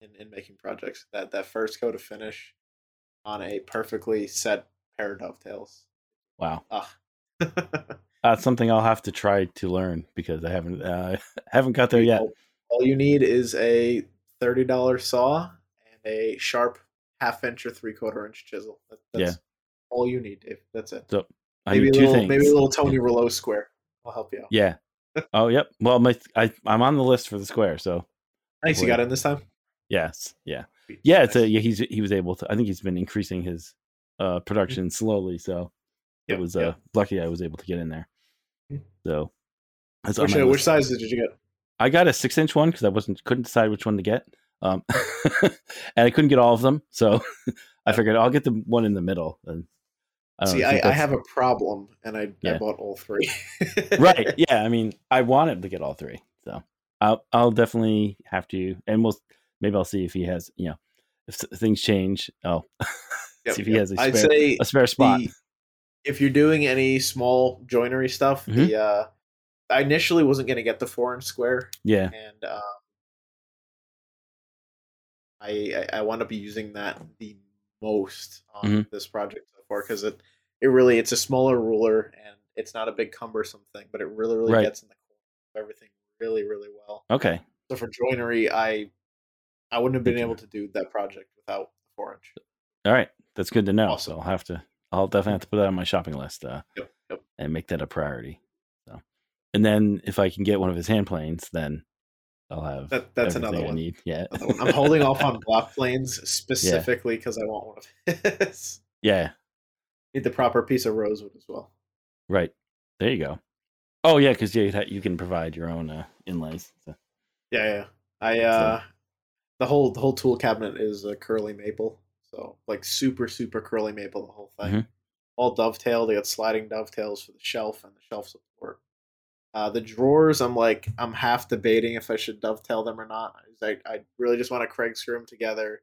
in, in making projects. That that first coat of finish on a perfectly set pair of dovetails. Wow. Ah. That's something I'll have to try to learn because I haven't uh, haven't got there yet. All, you need is a thirty dollar saw and a sharp half inch or three quarter inch chisel. That, that's Yeah. all you need, Dave. That's it. So I Maybe need a two little, things. maybe a little Tony Rouleau square. I'll help you out. Yeah. oh, yep. Well, my I I'm on the list for the square, so Nice, you got in this time. yes, yeah, yeah. It's a yeah. He's he was able to. I think he's been increasing his uh production slowly, so Mm-hmm. Yep, it was uh yep. lucky I was able to get in there. Mhm. So that's Which, uh, which size did you get? I got a six inch one because I wasn't couldn't decide which one to get. Um, and I couldn't get all of them, so I figured I'll get the one in the middle. And I don't See, I, think I have a problem, and I, I bought all three. right yeah i mean i wanted to get all three so i'll i'll definitely have to and we'll maybe i'll see if he has you know if things change oh Yep, see if he yep. has a I'd say a spare spot the- if you're doing any small joinery stuff, Mhm. the uh, I initially wasn't going to get the four inch square, yeah and um, I, I I wound up using that the most on Mhm. this project so far because it it really it's a smaller ruler and it's not a big cumbersome thing, but it really really Right. gets in the corner of everything really really well. okay So for joinery, I I wouldn't have been able to do that project without the four inch. all right that's good to know Awesome. so i'll have to i'll definitely have to put that on my shopping list uh Yep, yep. and make that a priority and then if i can get one of his hand planes then i'll have That that's another I one. need yeah one. I'm holding off on block planes specifically because I want one of his. yeah Need the proper piece of rosewood as well. right there you go oh yeah because you, you can provide your own uh, inlays so. Yeah, yeah. I uh, the whole the whole tool cabinet is a curly maple, so like super super curly maple the whole thing. Mhm. All dovetailed. They got sliding dovetails for the shelf and the shelf support. Uh, the drawers, I'm like, I'm half debating if I should dovetail them or not. I, I really just want to Kreg screw them together,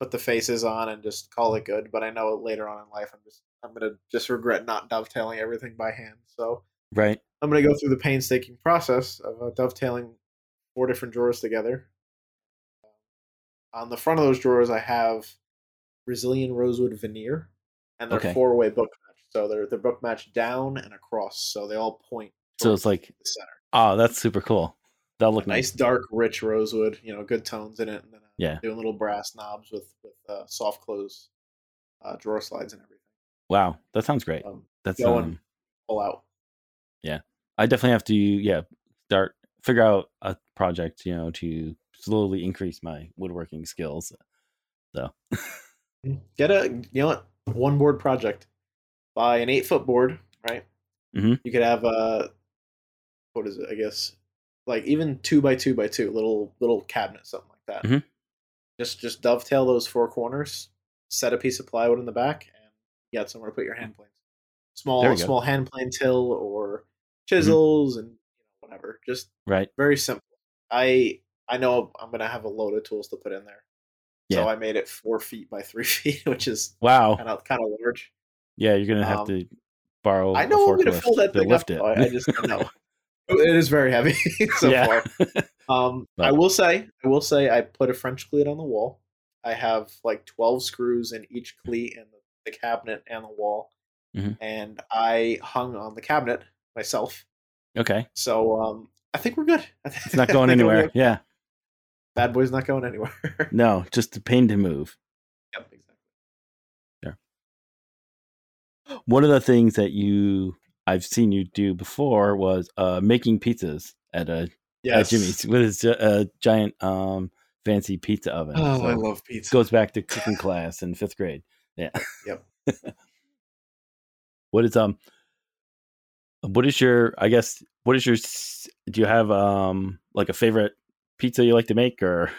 put the faces on, and just call it good. But I know later on in life, I'm just I'm gonna just regret not dovetailing everything by hand. So right I'm going to go through the painstaking process of uh, dovetailing four different drawers together. On the front of those drawers, I have Brazilian rosewood veneer, and they're Okay. four-way book match. So they're they're book matched down and across, so they all point. So it's like the center. Oh, that's super cool. That'll look nice, nice. dark, rich rosewood. You know, good tones in it, and then uh, Yeah. doing little brass knobs with with uh, soft close uh, drawer slides and everything. Wow, that sounds great. Um, That's going um, all out. Yeah, I definitely have to yeah start figure out a project you know to slowly increase my woodworking skills. So Get a you know what one board project. Buy an eight foot board, right? Mhm. You could have a what is it? I guess like even two by two by two little little cabinet, something like that. Mhm. Just just dovetail those four corners, set a piece of plywood in the back, and you got somewhere to put your hand planes. Small go. small hand plane till or chisels and you know, whatever. Just Right. very simple. I I know I'm gonna have a load of tools to put in there. Yeah. So I made it four feet by three feet, which is Wow. kind of kind of large. Yeah, you're gonna have Um, to borrow. I know I'm gonna fill that thing lift up. it. I I just don't know. It is very heavy so yeah. far. Um, I will say, I will say, I put a French cleat on the wall. I have like twelve screws in each cleat in the, cabinet and the wall, Mhm. and I hung on the cabinet myself. okay. So um, I think we're good. It's not going anywhere. Yeah. Bad boy's not going anywhere. No, just a pain to move. yep, exactly. Yeah. One of the things that you I've seen you do before was uh, making pizzas at a Yes. at Jimmy's with his uh, giant um, fancy pizza oven. Oh, So I love pizza. goes back to cooking class in fifth grade. Yeah. Yep. what is um? What is your? I guess. What is your? Do you have um like a favorite pizza you like to make or?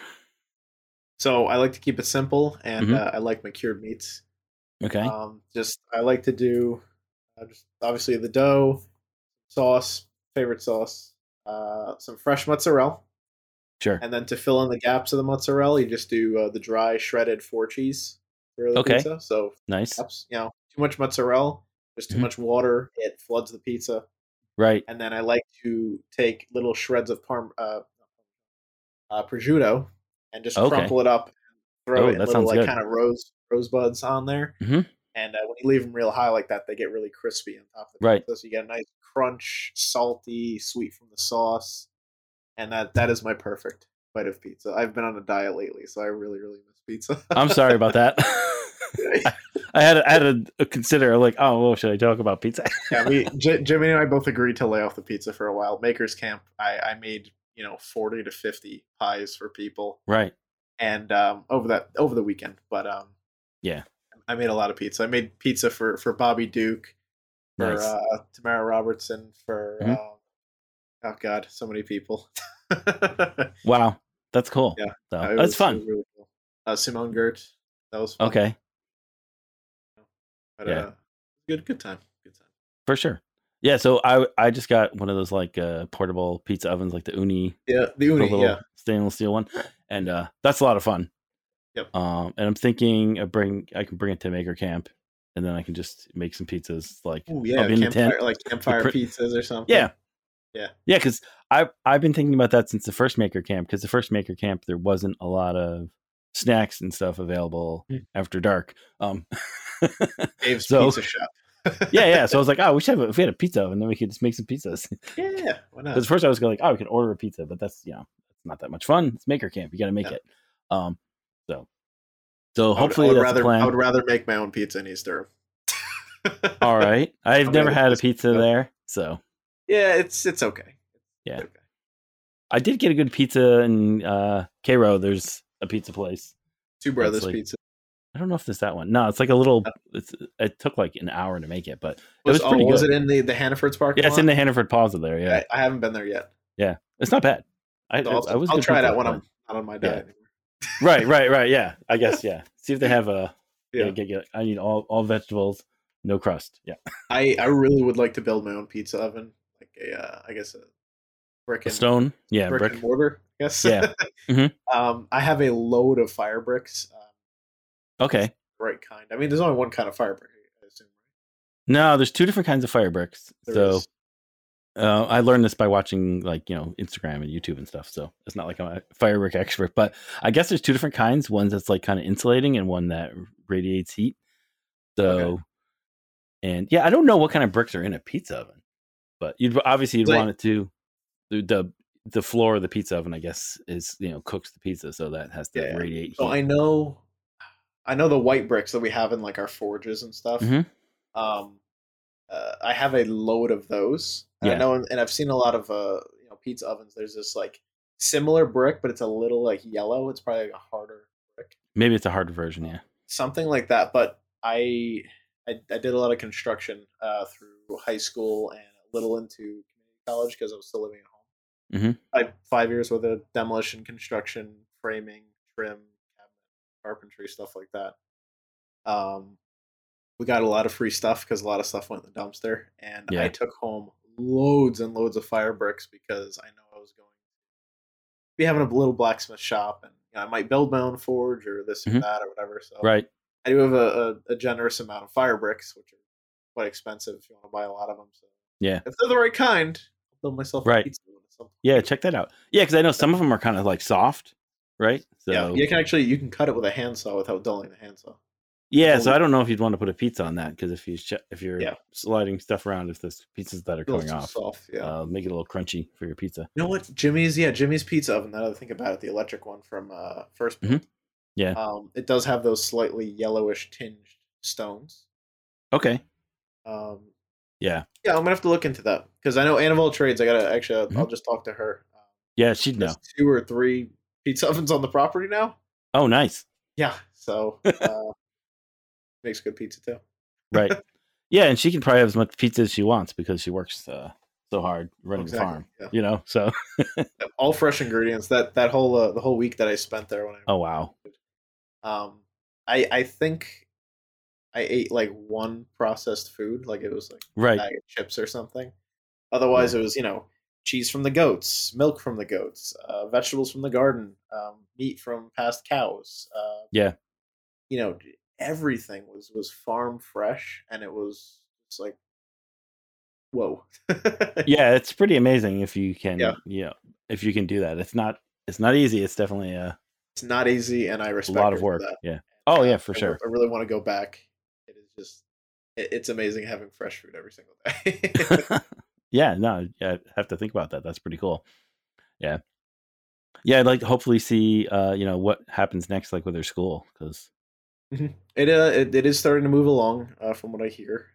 So I like to keep it simple, and Mhm. uh, I like my cured meats. Okay. Um, just I like to do just obviously the dough, sauce, favorite sauce, uh, some fresh mozzarella, sure. and then to fill in the gaps of the mozzarella, you just do uh, the dry shredded four cheese for the Okay. pizza. So Nice. gaps, you know, too much mozzarella, just too Mhm. much water, it floods the pizza. Right. And then I like to take little shreds of parm, uh, uh, prosciutto, and just Okay. crumple it up, and throw Oh, it that little sounds like good. kind of rose rosebuds on there. Mhm. And uh, when you leave them real high like that, they get really crispy on top of the Right. pizza. So you get a nice crunch, salty, sweet from the sauce, and that that is my perfect bite of pizza. I've been on a diet lately, so I really really miss pizza. I'm sorry about that. I, I had to, I had to consider like, oh, well, should I talk about pizza? yeah, we J- Jimmy and I both agreed to lay off the pizza for a while. Makers Camp, I, I made you know forty to fifty pies for people, right. and um, over that over the weekend. But um, Yeah. I made a lot of pizza. I made pizza for for Bobby Duke, for Nice. uh, Tamara Robertson, for Mhm. um, oh god, so many people. Wow. That's cool. Yeah. So, that's was- fun. really cool. Uh, Simone Giertz, that was fun. Okay. but, Yeah. uh, good good time, good time. For sure. Yeah. So I I just got one of those like uh, portable pizza ovens, like the Ooni, Yeah, the Ooni, little yeah, stainless steel one, and uh, that's a lot of fun. Yep. Um, and I'm thinking of bring I can bring it to Maker Camp, and then I can just make some pizzas. Like Ooh, yeah, campfire, tent. like campfire pr- pizzas or something. Yeah. Yeah. Yeah, because I've I've been thinking about that since the first Maker Camp. Because the first Maker Camp, there wasn't a lot of snacks and stuff available Hmm. after dark. Um, Dave's So- Pizza Shop. yeah, yeah. So I was like, oh, we should have a, if we had a pizza and then we could just make some pizzas. yeah, why not? Because first I was going like, oh, we can order a pizza, but that's you know, it's not that much fun. It's Maker Camp. You got to make Yeah. it. Um, so so I would- hopefully I would, that's rather. I would rather make my own pizza in East Durham. All right, I've never had a pizza there, so Yeah, it's it's okay. Yeah. It's okay. I did get a good pizza in uh, Cairo. There's a pizza place. Two Brothers like- Pizza. I don't know if there's that one. No, it's like a little. It's, it took like an hour to make it, but Was, was pretty oh, was it in the the Hannaford's parking yeah, it's in the Hannaford Plaza there. Yeah, I, I haven't been there yet. Yeah, it's not bad. I, So I'll, I was I'll try it out when I'm not on my diet. anymore. Right, right, right. Yeah, I guess. Yeah, see if they have a. Yeah, Yeah. get, get, I need all all vegetables, no crust. Yeah, I I really would like to build my own pizza oven, like a uh, I guess a brick a and stone. Yeah, brick, brick. and mortar. I guess. Yeah. Mhm. Um, I have a load of fire bricks. Um, Okay. right kind. I mean, there's only one kind of fire brick. I assume. No, there's two different kinds of fire bricks. There so is. Uh, I learned this by watching like you know Instagram and YouTube and stuff. So it's not like I'm a firework expert, but I guess there's two different kinds. One that's like kind of insulating, and one that radiates heat. So, Okay. and yeah, I don't know what kind of bricks are in a pizza oven, but you'd obviously you'd Like- want it to the, the floor of the pizza oven, I guess, is you know cooks the pizza, so that has to Yeah. radiate heat. So I know, I know the white bricks that we have in like our forges and stuff. Mhm. Um, uh, I have a load of those. Yeah. I know, and I've seen a lot of uh, you know, pizza ovens. There's this like similar brick, but it's a little like yellow. It's probably like a harder brick, Maybe it's a harder version. Yeah. something like that. But I, I, I did a lot of construction uh, through high school and a little into community college because I was still living at home. Mhm. I five years with a demolition, construction, framing, trim, cabinet, carpentry, stuff like that. Um, we got a lot of free stuff because a lot of stuff went in the dumpster, and I took home loads and loads of fire bricks because I know I was going to be having a little blacksmith shop, and you know, I might build my own forge or this or Mhm. that or whatever. So Right. I do have a, a, a generous amount of fire bricks, which are quite expensive if you want to buy a lot of them. So Yeah. if they're the right kind, I'll build myself a Right. pizza oven at. Yeah, check that out. Yeah, because I know some of them are kind of like soft, right? So yeah, you can actually you can cut it with a handsaw without dulling the handsaw. Yeah, so I don't know if you'd want to put a pizza on that because if you ch- if you're Yeah. sliding stuff around, if there's pizzas that are coming off, soft, yeah. uh, make it a little crunchy for your pizza. You know what? Jimmy's yeah, Jimmy's pizza oven. That I think about it, the electric one from uh first Mhm. Yeah. Um, it does have those slightly yellowish tinged stones. Okay. Um, Yeah. yeah, I'm gonna have to look into that because I know Anne of all trades. I gotta actually, I'll, Mhm. I'll just talk to her. Um, Yeah, she'd know. two or three pizza ovens on the property now. Oh, nice. Yeah, so uh, makes good pizza too. Right. yeah, and she can probably have as much pizza as she wants because she works uh, so hard running the farm. yeah. You know, so All fresh ingredients. That that whole uh, the whole week that I spent there when I oh wow, um, I I think I ate like one processed food, like it was like a right. bag of chips or something. Otherwise, it was you know cheese from the goats, milk from the goats, uh, vegetables from the garden, um, meat from past cows. Uh, Yeah. you know everything was was farm fresh, and it was just like whoa. Yeah, it's pretty amazing if you can. Yeah. Yeah, if you can do that. It's not. It's not easy. It's definitely a, it's not easy, and i respect a lot of work. Yeah. Oh yeah, for I sure. I really want to go back. It is just, it, it's amazing having fresh food every single day. yeah, no, yeah, I have to think about that. That's pretty cool. Yeah, yeah. I'd like to hopefully see, uh, you know, what happens next, like with her school, because it, uh, it it is starting to move along, uh, from what I hear.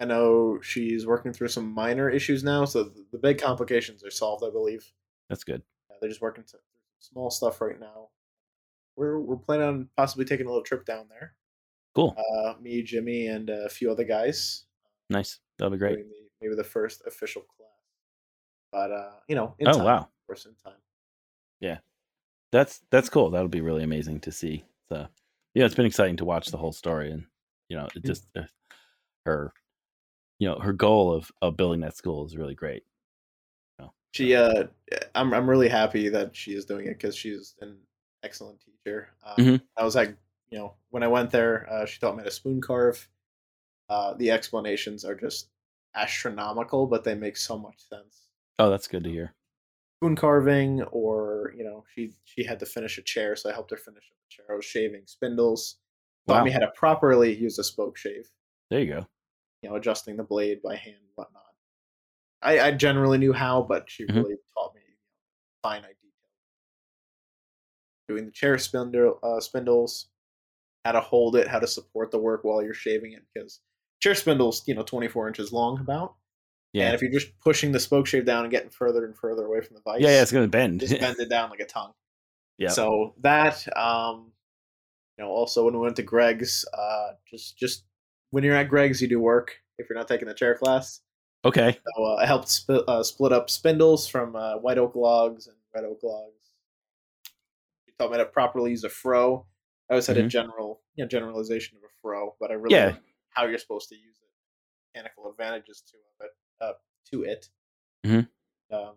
I know she's working through some minor issues now, so the, the big complications are solved, I believe. that's good. Uh, they're just working through small stuff right now. We're we're planning on possibly taking a little trip down there. Cool, Uh, me, Jimmy, and a few other guys. nice. That'll be great. maybe the first official class. But uh, you know, in Oh time, wow, of course, in time. Yeah, that's that's cool. That'll be really amazing to see. So yeah, it's been exciting to watch the whole story, and you know, it Mm. just uh, her, you know, her goal of of building that school is really great. She, uh, I'm I'm really happy that she is doing it because she's an excellent teacher. Um, Mhm. I was like, you know, when I went there, uh, she taught me how to spoon carve. Uh, the explanations are just astronomical, but they make so much sense. Oh, that's good to hear. Spoon carving, or you know, she she had to finish a chair, so I helped her finish up a chair. I was shaving spindles. Taught Wow. me how to properly use a spoke shave. There you go. you know, adjusting the blade by hand, and whatnot. I, I generally knew how, but she Mhm. really taught me finite details. Doing the chair spindle uh, spindles, how to hold it, how to support the work while you're shaving it, because chair spindles, you know, 24 inches long about. Yeah, And if you're just pushing the spoke shave down and getting further and further away from the vise, yeah, yeah. It's gonna bend. just bend it down like a tongue. yeah. So that, um, you know, also when we went to Greg's, uh, just just when you're at Greg's, you do work. If you're not taking the chair class, okay. so uh, I helped sp- uh, split up spindles from uh, white oak logs and red oak logs. She taught me how to properly use a froe. I always had a Mhm. general, you know, generalization of a froe, but I really Yeah. how you're supposed to use it, mechanical advantages to it. Uh, to it. Mhm. Um,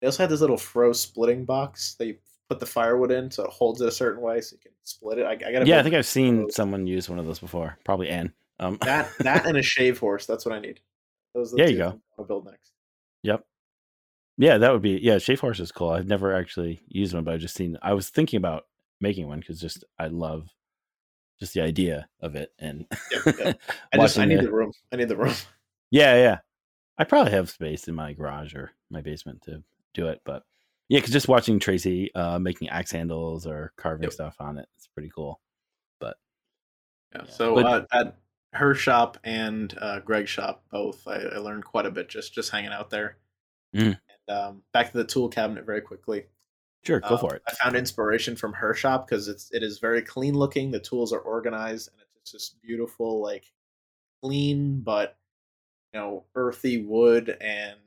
they also had this little froe splitting box that you put the firewood in, so it holds it a certain way, so you can split it. I, I gotta Yeah, I think I've seen those. someone use one of those before. Probably Anne. Um, that that and a shave horse. That's what I need. Those are the There you go. I'll build next. Yep. Yeah, that would be yeah. Shave horse is cool. I've never actually used one, but I've just seen. I was thinking about making one because just I love just the idea of it and Yeah, yeah. I just I need the- the room. I need the room. yeah, yeah. I probably have space in my garage or my basement to do it, but yeah, because just watching Tracy uh, making axe handles or carving Yep. stuff on it, it's pretty cool. Yeah. Yeah. So But- uh, at her shop and uh, Greg's shop, both, I, I learned quite a bit just just hanging out there. Mhm. And um, back to the tool cabinet very quickly. Sure, go Um, for it. I found inspiration from her shop because it's it is very clean looking. The tools are organized, and It's just beautiful, like clean but know earthy wood and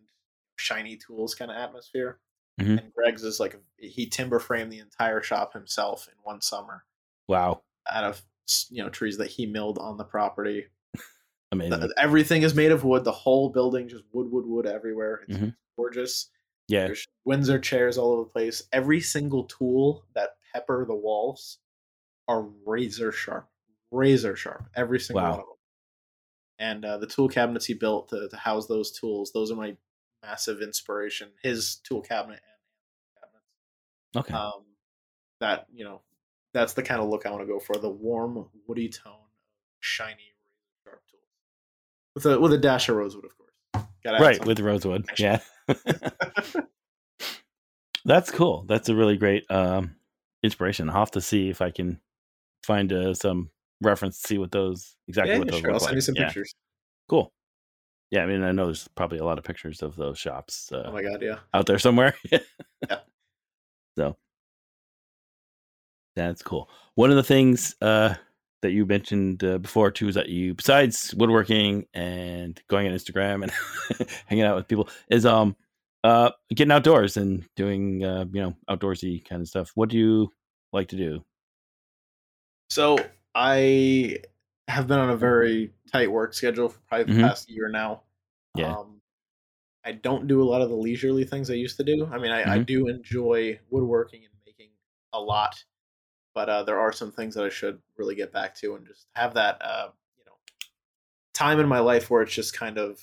shiny tools kind of atmosphere. Mhm. And Greg's is like he timber framed the entire shop himself in one summer Wow, out of you know trees that he milled on the property. amazing. The- everything is made of wood. The whole building just wood, wood, wood everywhere. It's Mhm. gorgeous. yeah, There's Windsor chairs all over the place. Every single tool that pepper the walls are razor sharp, razor sharp. Every single Wow. one of them. And uh, the tool cabinets he built to, to house those tools, those are my massive inspiration. His tool cabinet and cabinets. okay, Um, that you know, that's the kind of look I want to go for. The warm, woody tone, shiny, sharp tools with a with a dash of rosewood, of course. Gotta right with rosewood. Yeah, that's cool. That's a really great um, inspiration. I'll have to see if I can find uh, some reference to see what those exactly yeah, what yeah, those sure. I'll send you some yeah, pictures. cool. Yeah, I mean, I know there's probably a lot of pictures of those shops uh, Oh my god, yeah. out there somewhere. Yeah. So that's cool. One of the things uh, that you mentioned uh, before too is that you, besides woodworking and going on Instagram and hanging out with people, is um uh getting outdoors and doing uh, you know outdoorsy kind of stuff. What do you like to do? So I have been on a very tight work schedule for probably the Mhm. past year now. Yeah. Um, I don't do a lot of the leisurely things I used to do. I mean, I, I Mhm. do enjoy woodworking and making a lot, but uh, there are some things that I should really get back to and just have that, uh, you know, time in my life where it's just kind of,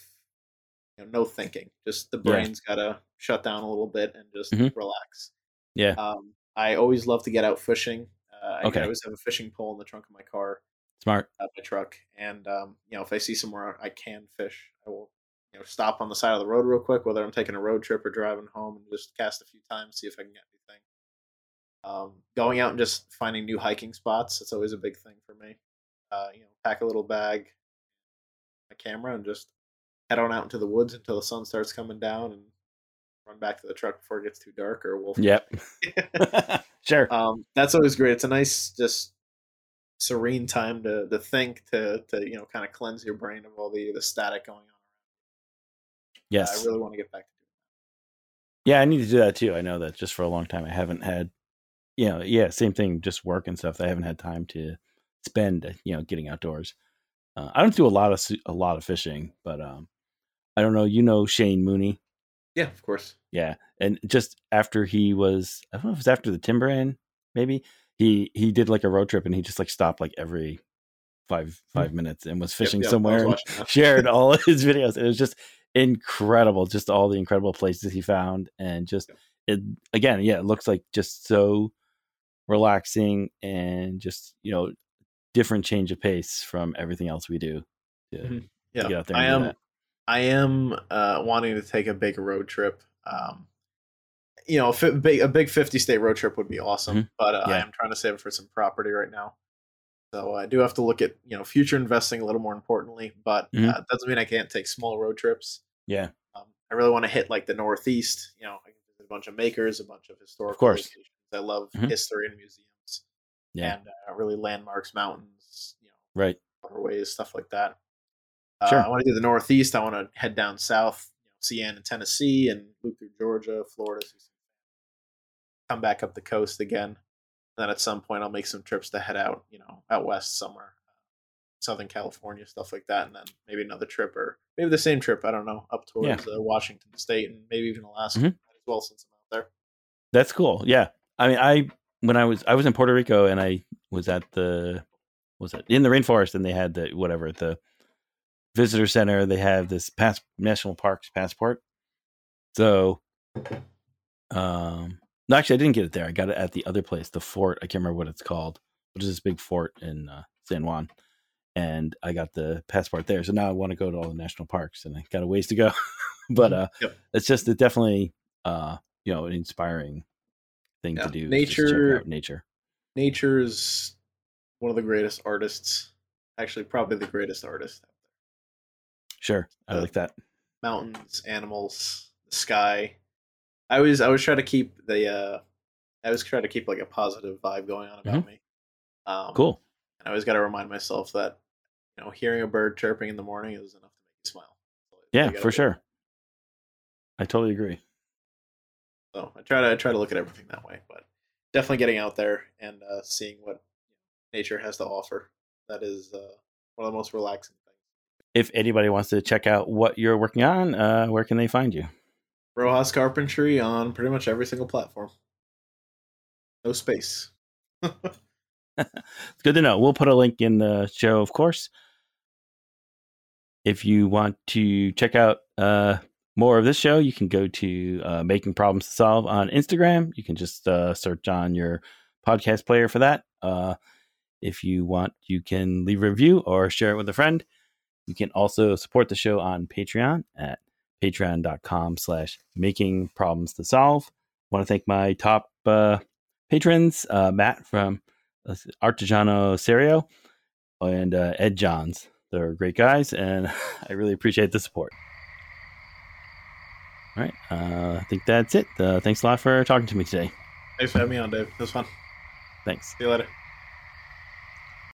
you know, no thinking. Just the Yeah. brain's got to shut down a little bit and just Mhm. relax. Yeah. Um, I always love to get out fishing. Uh, I, Okay. I always have a fishing pole in the trunk of my car Smart. at my truck, and um, you know, if I see somewhere I can fish, I will, you know, stop on the side of the road real quick, whether I'm taking a road trip or driving home, and just cast a few times, see if I can get anything. Um, going out and just finding new hiking spots, it's always a big thing for me. Uh, you know, pack a little bag, a camera, and just head on out into the woods until the sun starts coming down, and run back to the truck before it gets too dark or wolf. Yep. sure. um, that's always great. It's a nice, just serene time to to think, to to you know, kind of cleanse your brain of all the the static going on. yes. I really want to get back to doing. Yeah, I need to do that too. I know that just for a long time I haven't had, you know, yeah, same thing, just work and stuff. I haven't had time to spend, you know, getting outdoors. Uh, I don't do a lot of a lot of fishing, but um, I don't know. You know Shane Mooney, Yeah, of course. Yeah, and just after he was, I don't know if it was after the Timberland, maybe he he did like a road trip and he just like stopped like every five five minutes and was Hmm. Yep, fishing yep, I was somewhere and shared all of his videos. It was just incredible, just all the incredible places he found, and just it again, yeah, it looks like just so relaxing and just you know different change of pace from everything else we do. To, Mhm. to Yeah, get out there I am. I am uh, wanting to take a big road trip. Um, you know, a, big, a big fifty state road trip would be awesome, but uh, I am trying to save it for some property right now. So I do have to look at you know future investing a little more importantly, but Mhm. uh, doesn't mean I can't take small road trips. Yeah, Um, I really want to hit like the Northeast. You know, I can visit a bunch of makers, a bunch of historical of course. locations. I love Mhm. history and museums, Yeah. and uh, really landmarks, mountains, you know, right. waterways, stuff like that. Uh, Sure. I want to do the Northeast. I want to head down south, in Tennessee, and loop through Georgia, Florida, come back up the coast again. then at some point, I'll make some trips to head out, you know, out west somewhere, Southern California, stuff like that, and then maybe another trip or maybe the same trip. I don't know, up towards uh, Washington State and maybe even Alaska Mhm. as well, since I'm out there. That's cool. Yeah. I mean, I when I was I was in Puerto Rico and I was at the was it in the rainforest and they had the whatever the visitor center they have this pass national parks passport. So, um, no, actually, I didn't get it there. I got it at the other place, the fort. I can't remember what it's called, which is this big fort in uh, San Juan. And I got the passport there. So now I want to go to all the national parks and I got a ways to go. but uh, Yep. it's just it definitely uh, you know, an inspiring thing Yeah. to do. Nature, Nature- nature. is one of the greatest artists, actually, probably the greatest artist. Sure. I like that. mountains, animals, the sky. I always I always try to keep the uh I always try to keep like a positive vibe going on about me. Um Cool. And I always got to remind myself that you know hearing a bird chirping in the morning is enough to make you smile. So Yeah, gotta for it. sure. I totally agree. So I try to I try to look at everything that way, but definitely getting out there and uh, seeing what nature has to offer. That is uh, one of the most relaxing. If anybody wants to check out what you're working on, uh, where can they find you? Rojas Carpentry on pretty much every single platform. No space. It's good to know. We'll put a link in the show, of course. If you want to check out uh, more of this show, you can go to uh, Making Problems to Solve on Instagram. You can just uh, search on your podcast player for that. Uh, if you want, you can leave a review or share it with a friend. You can also support the show on Patreon at patreon.com slash making problems to solve. I want to thank my top uh, patrons, uh, Matt from uh, Artigiano Serio and uh, Ed Johns. They're great guys, and I really appreciate the support. All right. Uh, I think that's it. Uh, thanks a lot for talking to me today. Thanks for having me on, Dave. It was fun. Thanks. See you later.